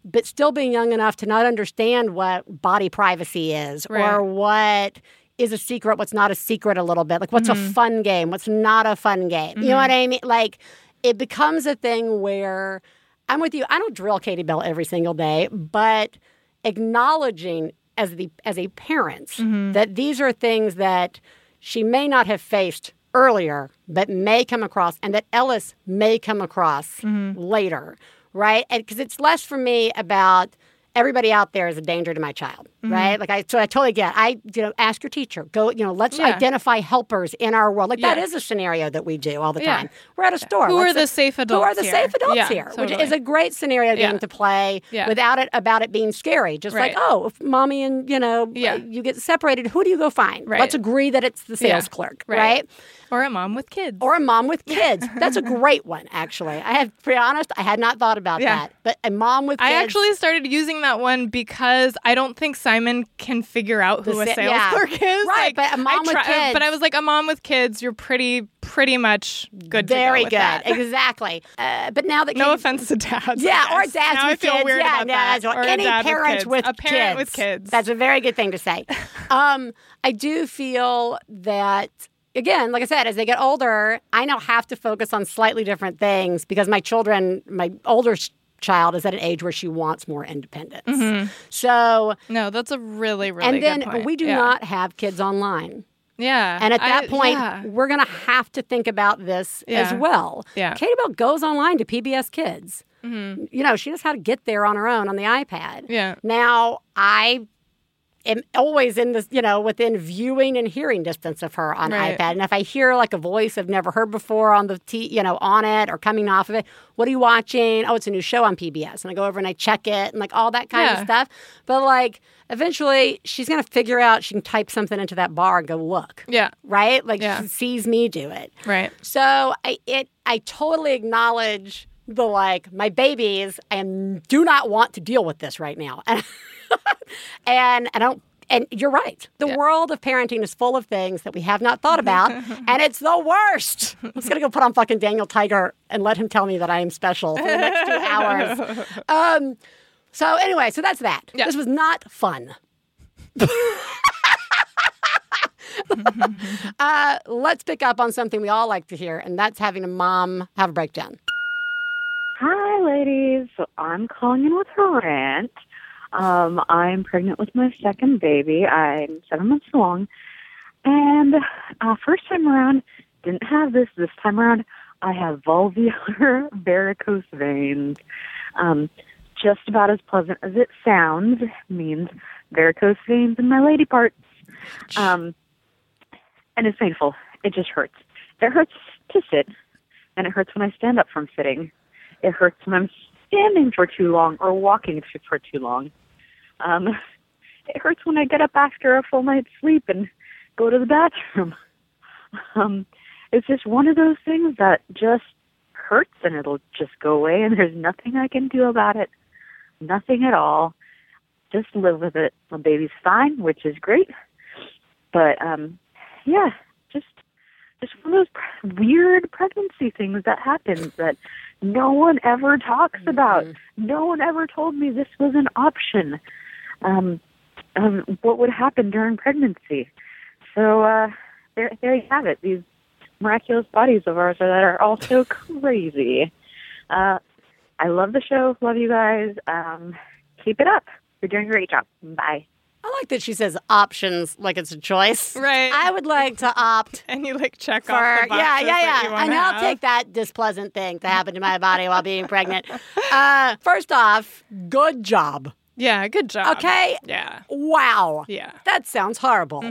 but still being young enough to not understand what body privacy is or what is a secret, what's not a secret a little bit. Like what's Mm-hmm. a fun game, what's not a fun game. You know what I mean? Like it becomes a thing where I'm with you. I don't drill Katie Bell every single day, but acknowledging as the as a parent Mm-hmm. that these are things that she may not have faced earlier, but may come across, and that Ellis may come across Mm-hmm. later, right? And because it's less for me about everybody out there is a danger to my child, Mm-hmm. right? Like I, so I totally get. I, you know, ask your teacher. Go, you know, let's Yeah. identify helpers in our world. Like that Yeah. is a scenario that we do all the Yeah. time. We're at a store. Who Let's are the say- safe Who are adults the here? safe adults here? Which is a great scenario game to play without it about it being scary. Just Right. like, oh, if mommy and you know, Yeah. you get separated, who do you go find? Right. Let's agree that it's the sales clerk, Right. right? Or a mom with kids. Or a mom with kids. That's a great one, actually. I have to be honest, I had not thought about Yeah. that. But a mom with kids. I actually started using that one because I don't think Simon can figure out who The a sa- sales yeah. clerk is. Right, Like, but a mom I with kids- But I was like, a mom with kids, you're pretty, pretty much good. to go very good, exactly. Uh, but now that No offense to dads. Yeah, or dads now with I feel kids. weird yeah, about yeah, that. Or a any dad parent kids. with a parent kids. with kids. That's a very good thing to say. um, I do feel that again, like I said, as they get older, I now have to focus on slightly different things because my children, my older child is at an age where she wants more independence. So, no, that's a really, really and then point. we do Yeah. not have kids online. Yeah, And at that I- point, yeah. we're going to have to think about this as well. Yeah. Katie Bell goes online to PBS Kids. Mhm. You know, she knows how to get there on her own on the iPad. Yeah. Now, I am always in this, you know, within viewing and hearing distance of her on Right. iPad. And if I hear like a voice I've never heard before on the t, you know, on it or coming off of it, what are you watching? Oh, it's a new show on PBS. And I go over and I check it and like all that kind Yeah. of stuff. But like eventually she's going to figure out she can type something into that bar and go look. Yeah. Right? Like Yeah. she sees me do it. Right. So I it I totally acknowledge the like my babies and do not want to deal with this right now. And and I don't and you're right. The world of parenting is full of things that we have not thought about, and it's the worst. I'm just gonna go put on fucking Daniel Tiger and let him tell me that I am special for the next two hours. Um, so anyway, so that's that. Yeah. This was not fun. uh, let's pick up on something we all like to hear, and that's having a mom have a breakdown. Hi, ladies. So I'm calling in with a rant. Um, I'm pregnant with my second baby. I'm seven months along. And uh, first time around, didn't have this. This time around, I have vulvular varicose veins. Um, just about as pleasant as it sounds, means varicose veins in my lady parts. Um, and it's painful. It just hurts. It hurts to sit, and it hurts when I stand up from sitting. It hurts when I'm standing for too long or walking for- too long. Um, it hurts when I get up after a full night's sleep and go to the bathroom. Um, it's just one of those things that just hurts and it'll just go away, and there's nothing I can do about it. Nothing at all. Just live with it. My baby's fine, which is great. But um, yeah, just just one of those weird pregnancy things that happens that no one ever talks about. No one ever told me this was an option. Um, um, what would happen during pregnancy? So uh, there, there you have it. These miraculous bodies of ours that are all so crazy. Uh, I love the show. Love you guys. Um, keep it up. You're doing a great job. Bye. Like that she says options like it's a choice. Right. I would like to opt and you like check for off the yeah, boxes yeah, that yeah. And I'll take that displeasant thing to happen to my body while being pregnant. Uh, first off, good job. Yeah, good job. Okay. Yeah. Wow. Yeah. That sounds horrible.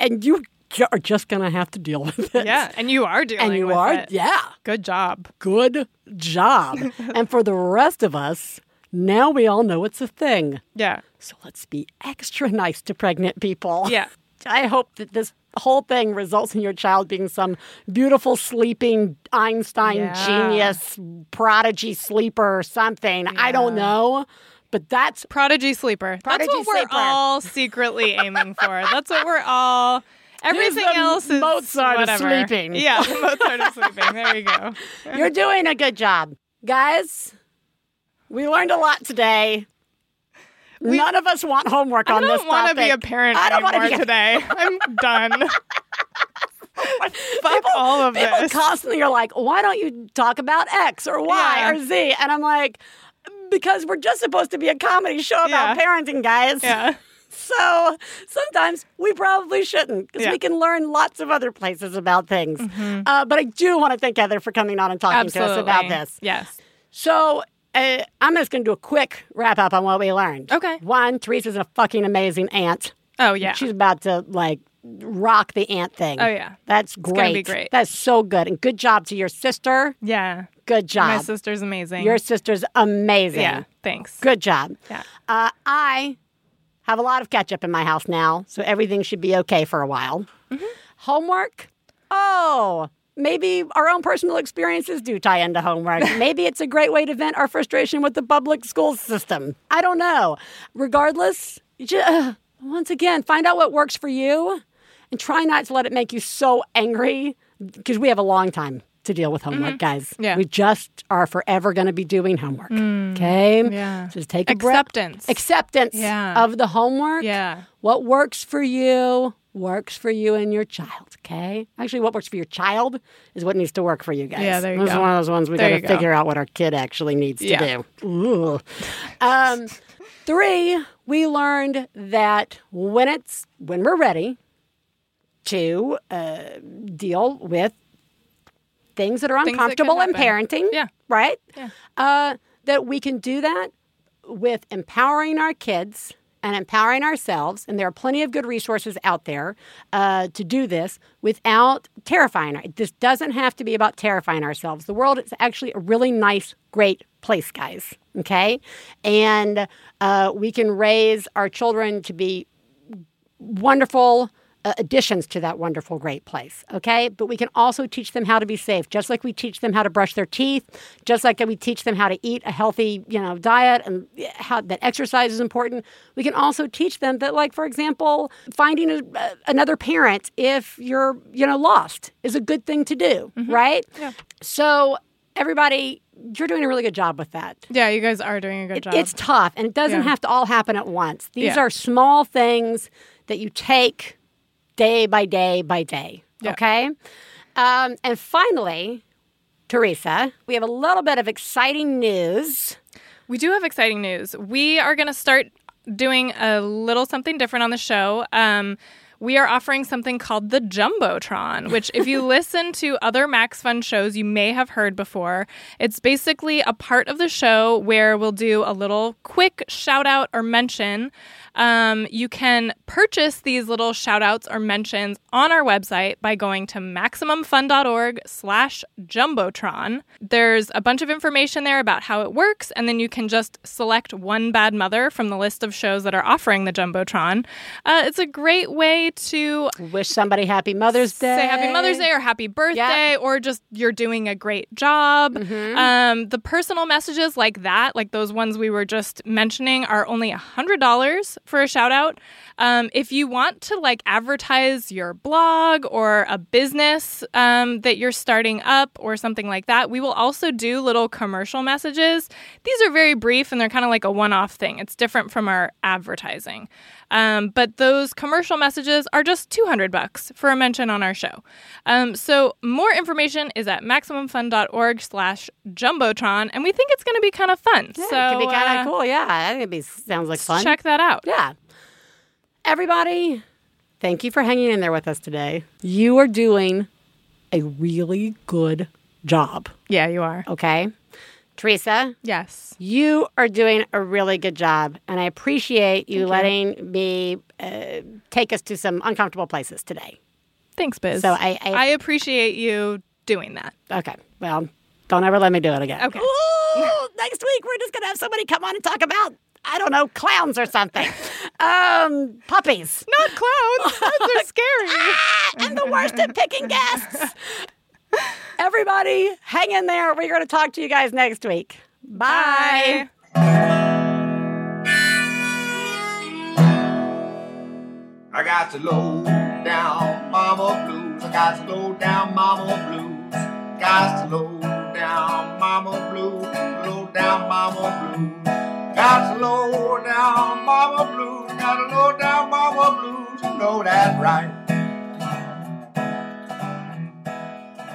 And you are just gonna have to deal with it. Yeah, and you are dealing And you are, it. yeah. Good job. Good job. and for the rest of us, now we all know it's a thing. Yeah. So let's be extra nice to pregnant people. Yeah. I hope that this whole thing results in your child being some beautiful sleeping Einstein Yeah. genius prodigy sleeper or something. I don't know. But that's Prodigy sleeper. Prodigy That's what we're all secretly aiming for. That's what we're all. Everything else is Mozart whatever. sleeping. Yeah, Mozart of sleeping. There you go. You're doing a good job. Guys, we learned a lot today. None of us want homework on this I don't want to be a parent I don't anymore be a- today. I'm done. Fuck all of People this. constantly are like, why don't you talk about X or Y Yeah. or Z? And I'm like, because we're just supposed to be a comedy show about Yeah. parenting, guys. Yeah. so sometimes we probably shouldn't because Yeah. we can learn lots of other places about things. Uh, but I do want to thank Heather for coming on and talking to us about this. Yes. So uh, I'm just going to do a quick wrap up on what we learned. Okay. One, Theresa's a fucking amazing aunt. Oh yeah. She's about to like rock the aunt thing. Oh, yeah. That's great. be great. That's so good. And good job to your sister. yeah. Good job. My sister's amazing. Your sister's amazing. yeah. Thanks. Good job. Yeah. Uh, I have a lot of ketchup in my house now, so everything should be okay for a while. Mm-hmm. Homework? Oh, maybe our own personal experiences do tie into homework. maybe it's a great way to vent our frustration with the public school system. I don't know. Regardless, you ju- uh, once again, find out what works for you and try not to let it make you so angry because we have a long time to deal with homework, guys. Mm-hmm. Yeah. Mm. We just are forever going to be doing homework. Okay? Yeah. Just take a breath. Acceptance. Acceptance Yeah. of the homework. Yeah. What works for you works for you and your child, okay? Actually, what works for your child is what needs to work for you guys. Yeah, there you this is one of those ones we got to go. figure out what our kid actually needs to Yeah. do. Um, three, we learned that when it's when we're ready to uh, deal with things that are Things that uncomfortable in parenting, Yeah. right? Yeah. Uh, that we can do that with empowering our kids and empowering ourselves. And there are plenty of good resources out there uh, to do this without terrifying. This doesn't have to be about terrifying ourselves. The world is actually a really nice, great place, guys. Okay, and uh, we can raise our children to be wonderful uh, additions to that wonderful, great place. Okay. But we can also teach them how to be safe, just like we teach them how to brush their teeth, just like we teach them how to eat a healthy, you know, diet and how that exercise is important. We can also teach them that, like, for example, finding a, uh, another parent if you're, you know, lost is a good thing to do. Right. Yeah. So, everybody, you're doing a really good job with that. Yeah, you guys are doing a good It- job. It's tough, and it doesn't Yeah. have to all happen at once. These Yeah. are small things that you take day by day by day. Yeah. Okay? Um, and finally, Theresa, we have a little bit of exciting news. We do have exciting news. We are going to start doing a little something different on the show. Um, we are offering something called the Jumbotron, which, if you listen to other Max Fun shows, you may have heard before. It's basically a part of the show where we'll do a little quick shout out or mention. Um, you can purchase these little shout outs or mentions on our website by going to maximumfun.org slash jumbotron. There's a bunch of information there about how it works, and then you can just select one bad mother from the list of shows that are offering the Jumbotron. Uh, it's a great way to Wish somebody happy Mother's Day. say happy Mother's Day or happy birthday, or just you're doing a great job. Mm-hmm. Um, the personal messages like that, like those ones we were just mentioning, are only $100 for a shout out. Um, if you want to like advertise your blog or a business um, that you're starting up or something like that, we will also do little commercial messages. These are very brief and they're kind of like a one off thing. It's different from our advertising. Um, but those commercial messages are just 200 bucks for a mention on our show. Um, so more information is at maximumfun.org slash jumbotron. And we think it's going to be kind of fun. Yeah, so it could be kind uh, of cool. Yeah, I think it'd be sounds like fun. check that out. Yeah. Everybody, thank you for hanging in there with us today. You are doing a really good job. Yeah, you are. Okay. Theresa, Yes. you are doing a really good job, and I appreciate you letting me uh, take us to some uncomfortable places today. Thanks, Biz. So I, I, I appreciate you doing that. okay. Well, don't ever let me do it again. Okay. Ooh, next week we're just gonna have somebody come on and talk about I don't know clowns or something. um, puppies. Not clowns. Clowns are scary. Ah, I'm the worst at picking guests. Everybody, hang in there. We're going to talk to you guys next week. Bye. I got the low down mama blues. I got the low down mama blues. Got the low down mama blues. Low down mama blues. Got the low down mama blues. Got the low down mama blues. You know that's right.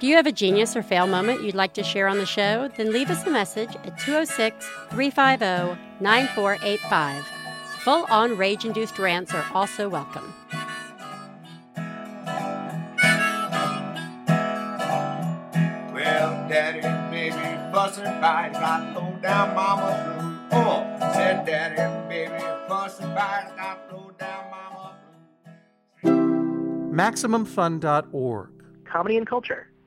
Do you have a genius or fail moment you'd like to share on the show? Then leave us a message at 206 350 9485. Full on rage induced rants are also welcome. Well, daddy, baby, fussing fight, got low down mama blue. Oh, said daddy, baby, fussing fight, got low down mama MaximumFun.org. Comedy and culture.